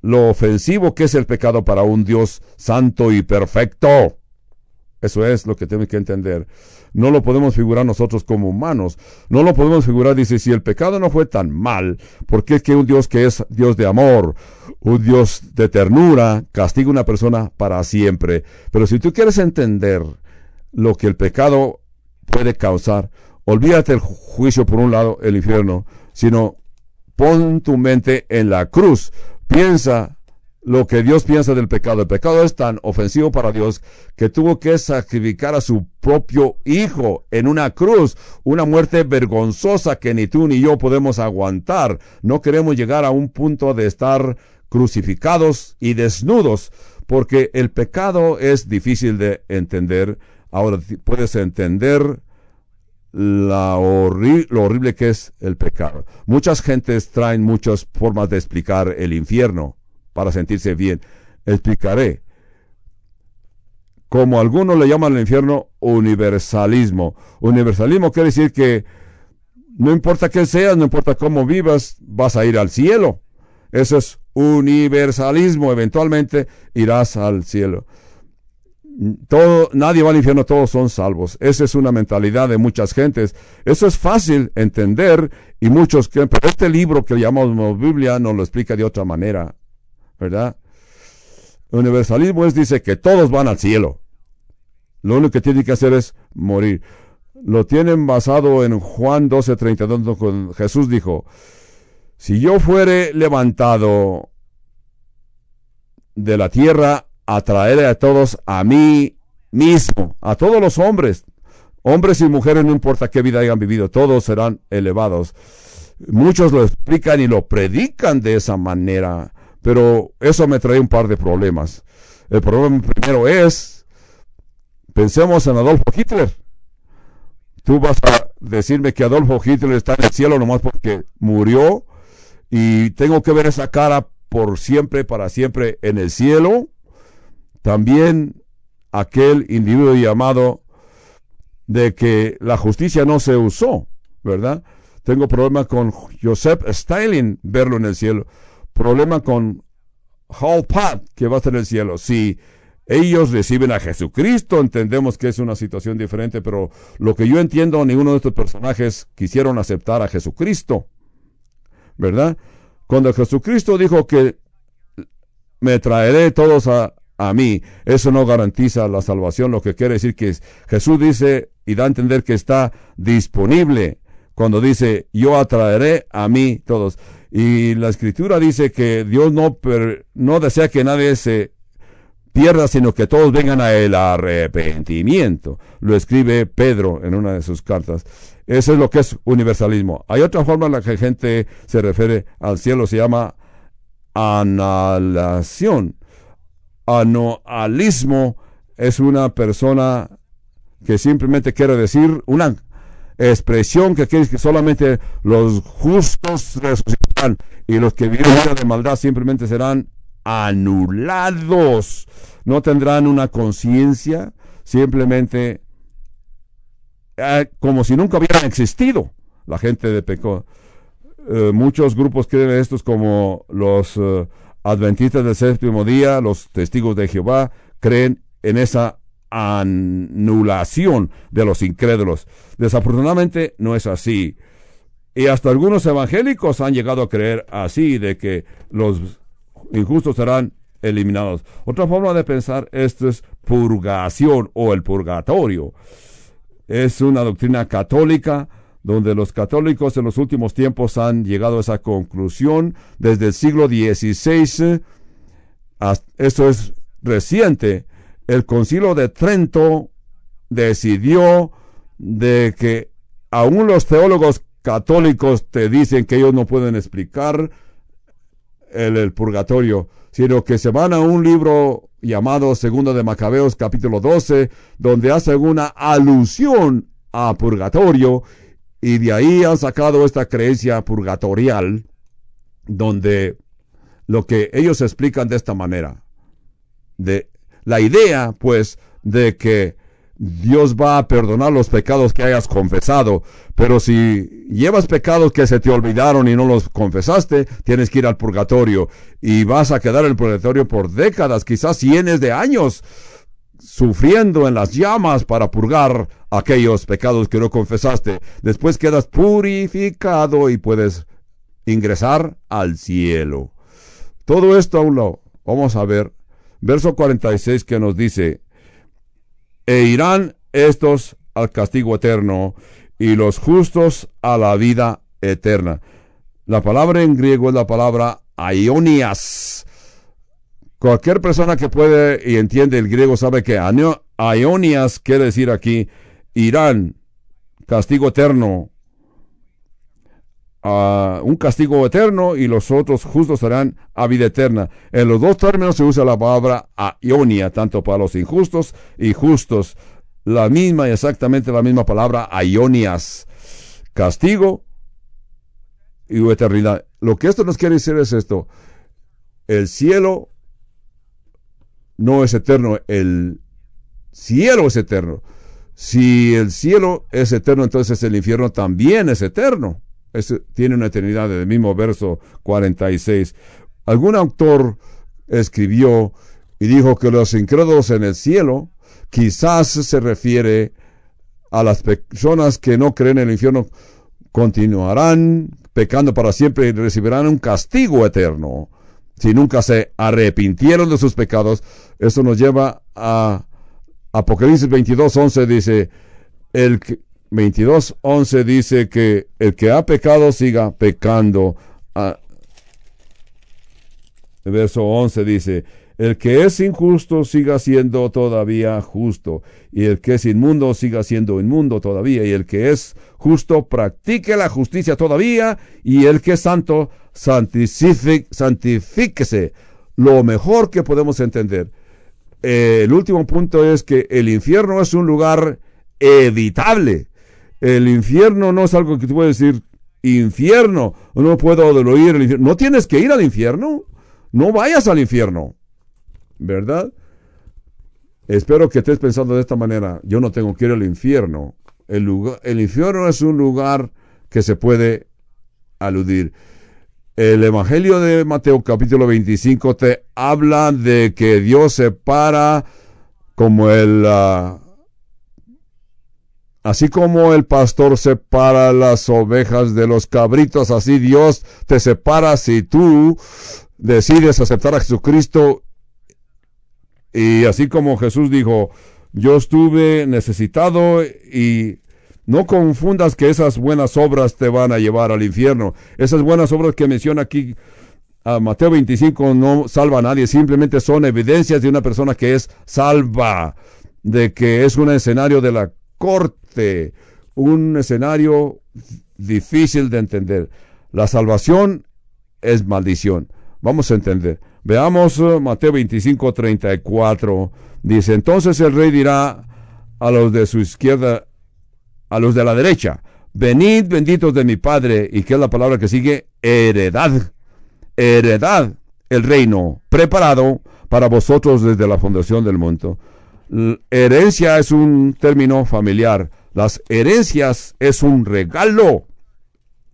lo ofensivo que es el pecado para un Dios santo y perfecto. Eso es lo que tenemos que entender. No lo podemos figurar nosotros como humanos. No lo podemos figurar, dice, si el pecado no fue tan mal, ¿por qué es que un Dios que es Dios de amor, un Dios de ternura, castiga a una persona para siempre? Pero si tú quieres entender lo que el pecado puede causar, olvídate el juicio por un lado, el infierno, sino pon tu mente en la cruz. Piensa lo que Dios piensa del pecado. El pecado es tan ofensivo para Dios que tuvo que sacrificar a su propio Hijo en una cruz, una muerte vergonzosa que ni tú ni yo podemos aguantar. No queremos llegar a un punto de estar crucificados y desnudos, porque el pecado es difícil de entender. Ahora puedes entender la lo horrible que es el pecado. Muchas gentes traen muchas formas de explicar el infierno para sentirse bien. Explicaré. Como algunos le llaman al infierno universalismo. Universalismo quiere decir que no importa qué seas, no importa cómo vivas, vas a ir al cielo. Eso es universalismo. Eventualmente irás al cielo todo, nadie va al infierno, todos son salvos. Esa es una mentalidad de muchas gentes. Eso es fácil entender y muchos que, pero este libro que llamamos Biblia nos lo explica de otra manera, ¿verdad? universalismo es, dice que todos van al cielo. Lo único que tiene que hacer es morir. Lo tienen basado en Juan 12, 32, con Jesús dijo, si yo fuere levantado de la tierra, atraer a todos a mí mismo, a todos los hombres, hombres y mujeres, no importa qué vida hayan vivido, todos serán elevados. Muchos lo explican y lo predican de esa manera, pero eso me trae un par de problemas. El problema primero es, pensemos en Adolfo Hitler. Tú vas a decirme que Adolfo Hitler está en el cielo nomás porque murió y tengo que ver esa cara por siempre, para siempre en el cielo. También aquel individuo llamado de que la justicia no se usó, ¿verdad? Tengo problema con Joseph Stalin verlo en el cielo. Problema con Hall que va a en el cielo. Si ellos reciben a Jesucristo, entendemos que es una situación diferente, pero lo que yo entiendo, ninguno de estos personajes quisieron aceptar a Jesucristo, ¿verdad? Cuando Jesucristo dijo que me traeré todos a, a mí. Eso no garantiza la salvación, lo que quiere decir que Jesús dice y da a entender que está disponible cuando dice, yo atraeré a mí todos. Y la escritura dice que Dios no, no desea que nadie se pierda, sino que todos vengan a el arrepentimiento. Lo escribe Pedro en una de sus cartas. Eso es lo que es universalismo. Hay otra forma en la que gente se refiere al cielo, se llama analación anualismo es una persona que simplemente quiere decir una expresión que quiere que solamente los justos y los que viven vida de maldad simplemente serán anulados. No tendrán una conciencia, simplemente eh, como si nunca hubieran existido la gente de pecado. Eh, muchos grupos creen estos como los eh, adventistas del séptimo día, los testigos de Jehová, creen en esa anulación de los incrédulos. Desafortunadamente no es así. Y hasta algunos evangélicos han llegado a creer así, de que los injustos serán eliminados. Otra forma de pensar esto es purgación o el purgatorio. Es una doctrina católica donde los católicos en los últimos tiempos han llegado a esa conclusión desde el siglo XVI. Esto es reciente. El concilio de Trento decidió de que aún los teólogos católicos te dicen que ellos no pueden explicar el, el purgatorio, sino que se van a un libro llamado Segundo de Macabeos capítulo 12, donde hace una alusión a purgatorio y de ahí han sacado esta creencia purgatorial donde lo que ellos explican de esta manera, de la idea pues de que Dios va a perdonar los pecados que hayas confesado, pero si llevas pecados que se te olvidaron y no los confesaste, tienes que ir al purgatorio y vas a quedar en el purgatorio por décadas, quizás cientos de años, sufriendo en las llamas para purgar aquellos pecados que no confesaste. Después quedas purificado y puedes ingresar al cielo. Todo esto aún lo vamos a ver. Verso 46 que nos dice, e irán estos al castigo eterno y los justos a la vida eterna. La palabra en griego es la palabra aionias. Cualquier persona que puede y entiende el griego sabe que aionias quiere decir aquí irán, castigo eterno, un castigo eterno y los otros justos serán a vida eterna. En los dos términos se usa la palabra aionia, tanto para los injustos y justos. La misma exactamente la misma palabra aionias. Castigo y eternidad. Lo que esto nos quiere decir es esto. El cielo no es eterno, el cielo es eterno. Si el cielo es eterno, entonces el infierno también es eterno tiene una eternidad en el mismo verso 46. Algún autor escribió y dijo que los incrédulos en el cielo quizás se refiere a las personas que no creen en el infierno, continuarán pecando para siempre y recibirán un castigo eterno. Si nunca se arrepintieron de sus pecados, eso nos lleva a Apocalipsis 22, 11 dice, el, 22.11 dice que el que ha pecado siga pecando. Ah, verso 11 dice, el que es injusto siga siendo todavía justo, y el que es inmundo siga siendo inmundo todavía, y el que es justo practique la justicia todavía, y el que es santo santifíquese. Lo mejor que podemos entender. el último punto es que el infierno es un lugar evitable el infierno no es algo que tú puedes decir, infierno, no puedo oír el infierno. No tienes que ir al infierno. No vayas al infierno. ¿Verdad? Espero que estés pensando de esta manera. Yo no tengo que ir al infierno. El, lugar, el infierno es un lugar que se puede aludir. El Evangelio de Mateo capítulo 25 te habla de que Dios separa como el... Ah, Así como el pastor separa las ovejas de los cabritos, así Dios te separa si tú decides aceptar a Jesucristo. Y así como Jesús dijo, yo estuve necesitado y no confundas que esas buenas obras te van a llevar al infierno. Esas buenas obras que menciona aquí a Mateo 25 no salva a nadie, simplemente son evidencias de una persona que es salva, de que es un escenario de la corte, un escenario difícil de entender. La salvación es maldición. Vamos a entender. Veamos uh, Mateo 25, 34. Dice, entonces el rey dirá a los de su izquierda a los de la derecha, venid benditos de mi Padre, y que es la palabra que sigue, heredad, heredad, el reino preparado para vosotros desde la fundación del mundo. Herencia es un término familiar. Las herencias es un regalo.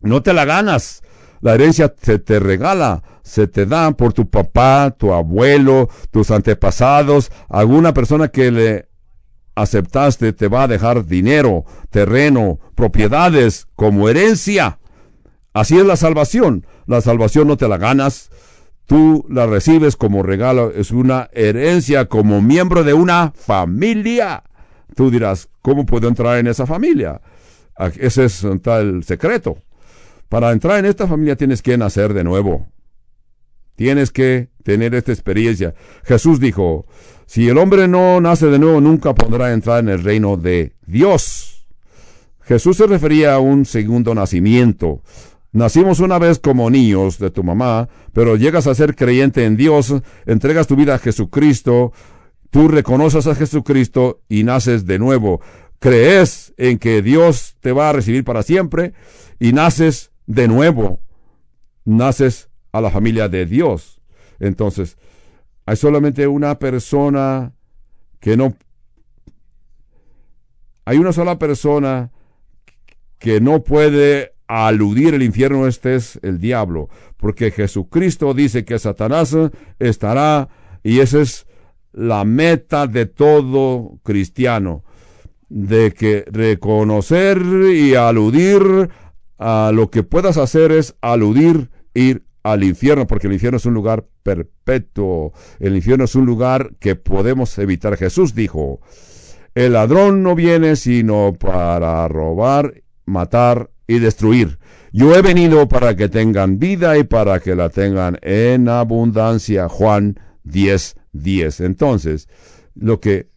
No te la ganas. La herencia se te regala, se te da por tu papá, tu abuelo, tus antepasados, alguna persona que le aceptaste te va a dejar dinero, terreno, propiedades como herencia. Así es la salvación. La salvación no te la ganas, tú la recibes como regalo, es una herencia como miembro de una familia. Tú dirás, ¿cómo puedo entrar en esa familia? Ese es el secreto. Para entrar en esta familia tienes que nacer de nuevo. Tienes que tener esta experiencia. Jesús dijo, si el hombre no nace de nuevo, nunca podrá entrar en el reino de Dios. Jesús se refería a un segundo nacimiento. Nacimos una vez como niños de tu mamá, pero llegas a ser creyente en Dios, entregas tu vida a Jesucristo, tú reconoces a Jesucristo y naces de nuevo. Crees en que Dios te va a recibir para siempre y naces de nuevo. Naces a la familia de Dios. Entonces, hay solamente una persona que no... Hay una sola persona que no puede aludir el infierno, este es el diablo, porque Jesucristo dice que Satanás estará y esa es la meta de todo cristiano, de que reconocer y aludir a lo que puedas hacer es aludir, ir al infierno, porque el infierno es un lugar perpetuo, el infierno es un lugar que podemos evitar. Jesús dijo, el ladrón no viene sino para robar, matar y destruir. Yo he venido para que tengan vida y para que la tengan en abundancia. Juan 10, 10. Entonces, lo que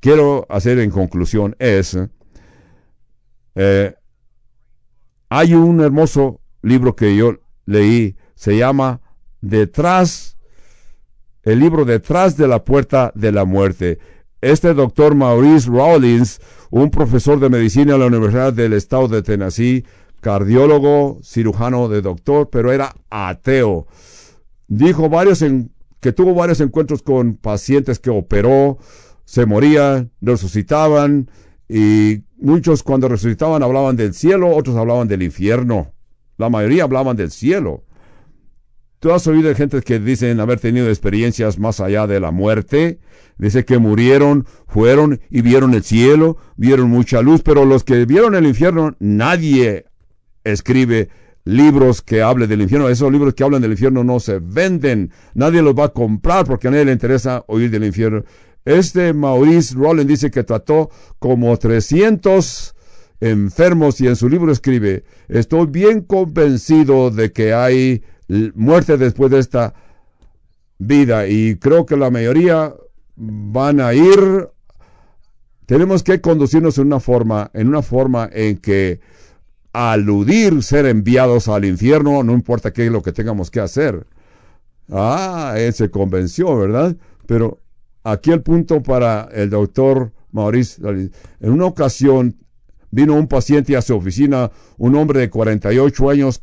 quiero hacer en conclusión es, eh, hay un hermoso libro que yo leí, se llama Detrás, el libro Detrás de la Puerta de la Muerte. Este doctor Maurice Rawlins, un profesor de medicina en la Universidad del Estado de Tennessee, cardiólogo, cirujano de doctor, pero era ateo. Dijo varios que tuvo varios encuentros con pacientes que operó, se morían, resucitaban, y muchos cuando resucitaban hablaban del cielo, otros hablaban del infierno. La mayoría hablaban del cielo. Tú has oído de gente que dicen haber tenido experiencias más allá de la muerte. Dice que murieron, fueron y vieron el cielo, vieron mucha luz, pero los que vieron el infierno, nadie escribe libros que hable del infierno. Esos libros que hablan del infierno no se venden. Nadie los va a comprar porque a nadie le interesa oír del infierno. Este Maurice Rollin dice que trató como 300 enfermos y en su libro escribe, estoy bien convencido de que hay muerte después de esta vida. Y creo que la mayoría van a ir. Tenemos que conducirnos en una forma en una forma en que aludir ser enviados al infierno no importa qué es lo que tengamos que hacer. Ah él se convenció verdad pero aquí el punto para el doctor Maurice en una ocasión vino un paciente a su oficina un hombre de 48 años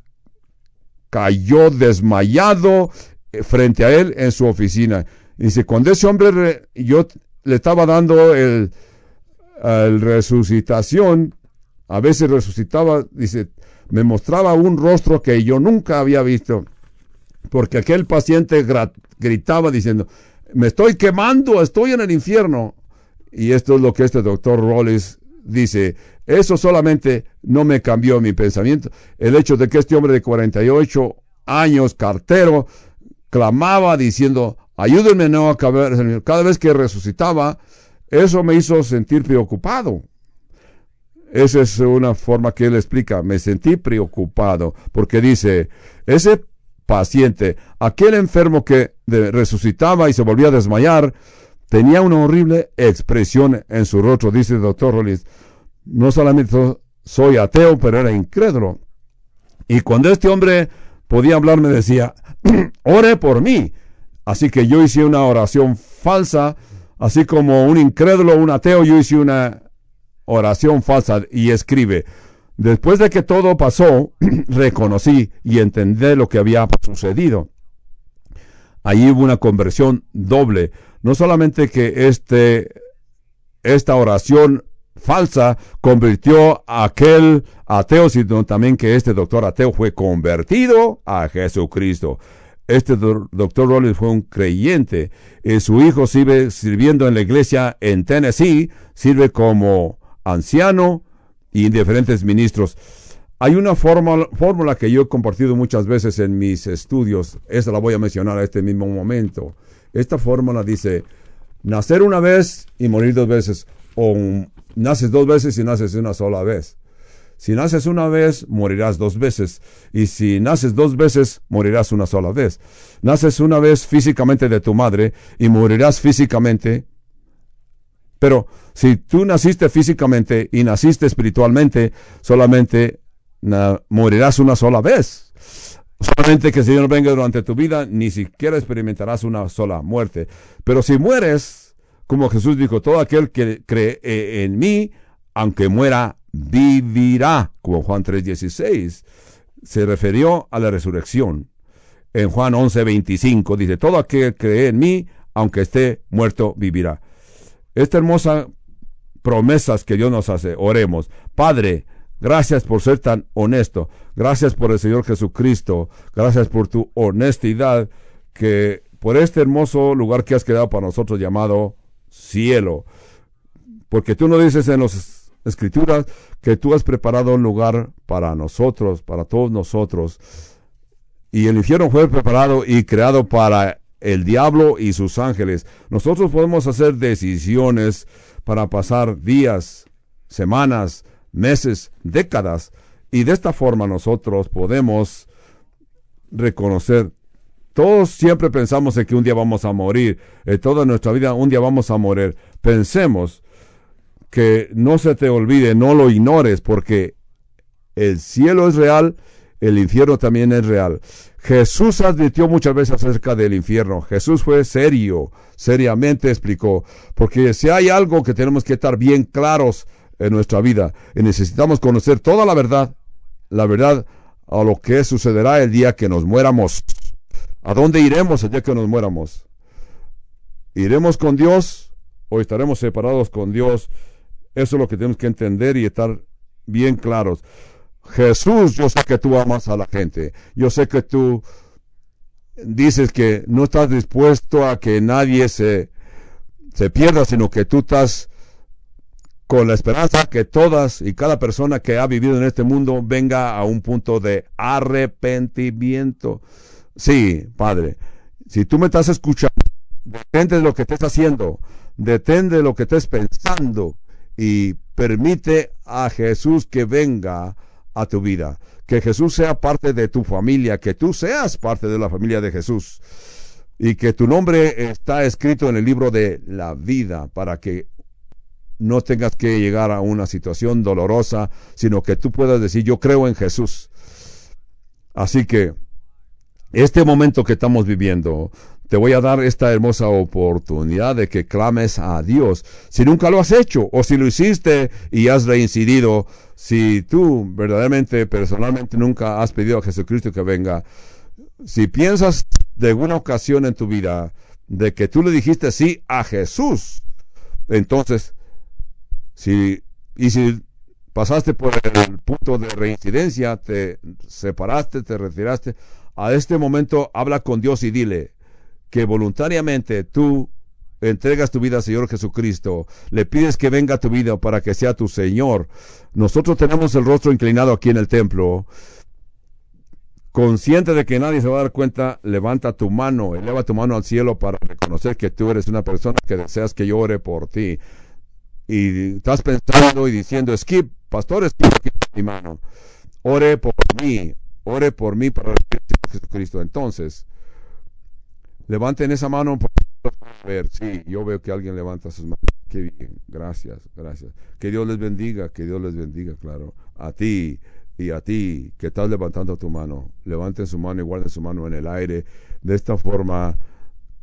cayó desmayado eh, frente a él en su oficina. Dice, cuando ese hombre, yo le estaba dando el, resucitación, a veces resucitaba, dice, me mostraba un rostro que yo nunca había visto, porque aquel paciente gritaba diciendo, me estoy quemando, estoy en el infierno. Y esto es lo que este doctor Rollins dice, eso solamente no me cambió mi pensamiento. El hecho de que este hombre de 48 años, cartero, clamaba diciendo, ayúdenme no a caber. Cada vez que resucitaba, eso me hizo sentir preocupado. Esa es una forma que él explica. Me sentí preocupado porque dice, ese paciente, aquel enfermo que resucitaba y se volvía a desmayar, tenía una horrible expresión en su rostro, dice el doctor Rollins. No solamente soy ateo, pero era incrédulo. Y cuando este hombre podía hablar, me decía, ore por mí. Así que yo hice una oración falsa, así como un incrédulo, un ateo, yo hice una oración falsa y escribe, después de que todo pasó, reconocí y entendí lo que había sucedido. Allí hubo una conversión doble. No solamente que este, esta oración falsa convirtió a aquel ateo, sino también que este doctor ateo fue convertido a Jesucristo. Este doctor Rollins fue un creyente. y su hijo sigue sirviendo en la iglesia en Tennessee, sirve como anciano y diferentes ministros. Hay una fórmula que yo he compartido muchas veces en mis estudios. Esta la voy a mencionar a este mismo momento. Esta fórmula dice, nacer una vez y morir dos veces. O naces dos veces y naces una sola vez. Si naces una vez, morirás dos veces. Y si naces dos veces, morirás una sola vez. Naces una vez físicamente de tu madre y morirás físicamente. Pero si tú naciste físicamente y naciste espiritualmente, solamente morirás una sola vez. Solamente que el Señor venga durante tu vida, ni siquiera experimentarás una sola muerte. Pero si mueres, como Jesús dijo, todo aquel que cree en mí, aunque muera, vivirá, como Juan 3:16, se refirió a la resurrección. En Juan 11:25 dice, todo aquel que cree en mí, aunque esté muerto, vivirá. Esta hermosa promesas que Dios nos hace, oremos. Padre, Gracias por ser tan honesto. Gracias por el Señor Jesucristo. Gracias por tu honestidad. Que por este hermoso lugar que has quedado para nosotros llamado cielo. Porque tú no dices en las escrituras que tú has preparado un lugar para nosotros, para todos nosotros. Y el infierno fue preparado y creado para el diablo y sus ángeles. Nosotros podemos hacer decisiones para pasar días, semanas, meses, décadas, y de esta forma nosotros podemos reconocer. Todos siempre pensamos en que un día vamos a morir, en toda nuestra vida un día vamos a morir. Pensemos que no se te olvide, no lo ignores, porque el cielo es real, el infierno también es real. Jesús advirtió muchas veces acerca del infierno. Jesús fue serio, seriamente explicó, porque si hay algo que tenemos que estar bien claros en nuestra vida. Y necesitamos conocer toda la verdad, la verdad a lo que sucederá el día que nos muéramos. ¿A dónde iremos el día que nos muéramos? ¿Iremos con Dios o estaremos separados con Dios? Eso es lo que tenemos que entender y estar bien claros. Jesús, yo sé que tú amas a la gente. Yo sé que tú dices que no estás dispuesto a que nadie se, se pierda, sino que tú estás con la esperanza que todas y cada persona que ha vivido en este mundo venga a un punto de arrepentimiento. Sí, Padre, si tú me estás escuchando, detente de lo que estés haciendo, detente de lo que estés pensando y permite a Jesús que venga a tu vida, que Jesús sea parte de tu familia, que tú seas parte de la familia de Jesús y que tu nombre está escrito en el libro de la vida para que no tengas que llegar a una situación dolorosa, sino que tú puedas decir, yo creo en Jesús. Así que, este momento que estamos viviendo, te voy a dar esta hermosa oportunidad de que clames a Dios. Si nunca lo has hecho o si lo hiciste y has reincidido, si tú verdaderamente, personalmente nunca has pedido a Jesucristo que venga, si piensas de alguna ocasión en tu vida de que tú le dijiste sí a Jesús, entonces si, y si pasaste por el punto de reincidencia, te separaste, te retiraste, a este momento habla con Dios y dile que voluntariamente tú entregas tu vida al Señor Jesucristo, le pides que venga a tu vida para que sea tu Señor. Nosotros tenemos el rostro inclinado aquí en el templo. Consciente de que nadie se va a dar cuenta, levanta tu mano, eleva tu mano al cielo para reconocer que tú eres una persona que deseas que yo ore por ti y estás pensando y diciendo, Skip, pastor, Skip, mi mano, ore por mí, ore por mí para Jesucristo. Entonces, levanten esa mano a ver, sí, yo veo que alguien levanta sus manos. Qué bien, gracias, gracias. Que Dios les bendiga, que Dios les bendiga, claro. A ti y a ti que estás levantando tu mano, levanten su mano y guarden su mano en el aire. De esta forma,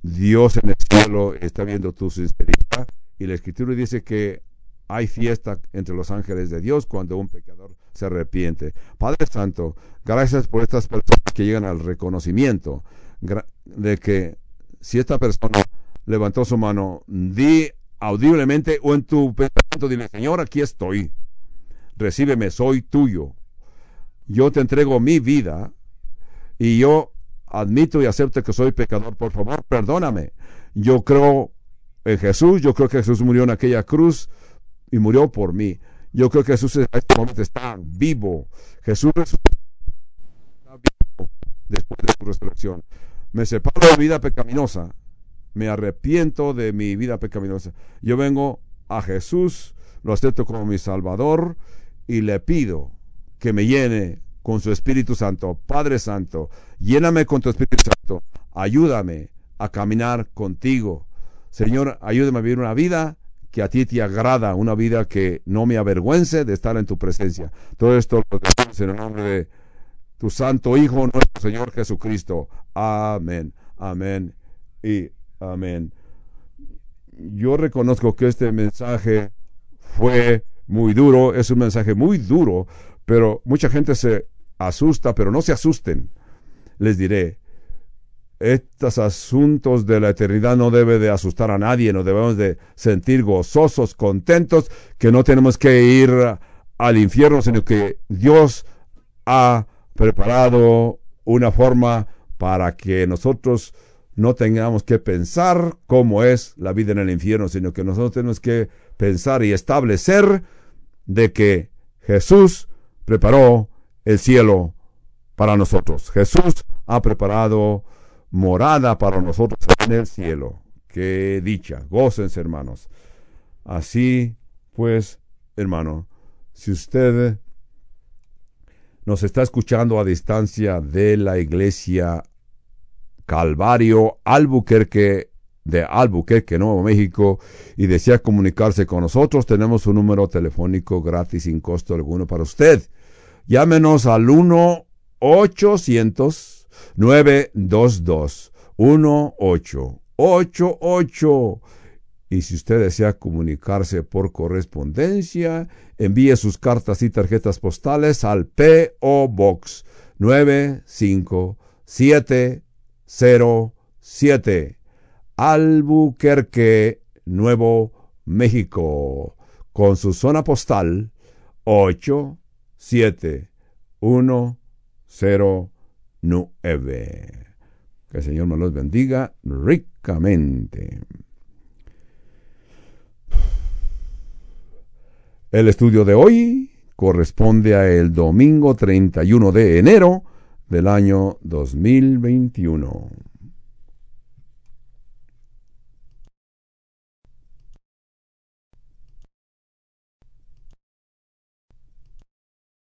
Dios en el cielo está viendo tu sinceridad y la escritura dice que hay fiesta entre los ángeles de Dios cuando un pecador se arrepiente. Padre Santo, gracias por estas personas que llegan al reconocimiento de que si esta persona levantó su mano, di audiblemente o en tu pensamiento, dile, Señor, aquí estoy, recíbeme, soy tuyo. Yo te entrego mi vida y yo admito y acepto que soy pecador. Por favor, perdóname. Yo creo en Jesús, yo creo que Jesús murió en aquella cruz y murió por mí. Yo creo que Jesús en este momento está vivo. Jesús está vivo después de su resurrección. Me separo de vida pecaminosa. Me arrepiento de mi vida pecaminosa. Yo vengo a Jesús, lo acepto como mi Salvador y le pido que me llene con su Espíritu Santo. Padre Santo, lléname con tu Espíritu Santo. Ayúdame a caminar contigo. Señor, ayúdame a vivir una vida que a ti te agrada, una vida que no me avergüence de estar en tu presencia. Todo esto lo decimos en el nombre de tu Santo Hijo, nuestro Señor Jesucristo. Amén, amén y amén. Yo reconozco que este mensaje fue muy duro, es un mensaje muy duro, pero mucha gente se asusta, pero no se asusten. Les diré, estos asuntos de la eternidad no debe de asustar a nadie, nos debemos de sentir gozosos, contentos, que no tenemos que ir al infierno, sino que Dios ha preparado una forma para que nosotros no tengamos que pensar cómo es la vida en el infierno, sino que nosotros tenemos que pensar y establecer de que Jesús preparó el cielo para nosotros. Jesús ha preparado morada para nosotros en el cielo. Qué dicha, gócense hermanos. Así pues, hermano, si usted nos está escuchando a distancia de la iglesia Calvario Albuquerque de Albuquerque, Nuevo México, y desea comunicarse con nosotros, tenemos un número telefónico gratis sin costo alguno para usted. Llámenos al 1 800 922 1888. Y si usted desea comunicarse por correspondencia, envíe sus cartas y tarjetas postales al PO Box 95707, Albuquerque, Nuevo México, con su zona postal 87100. 9. Que el Señor me los bendiga ricamente. El estudio de hoy corresponde a el domingo 31 de enero del año 2021.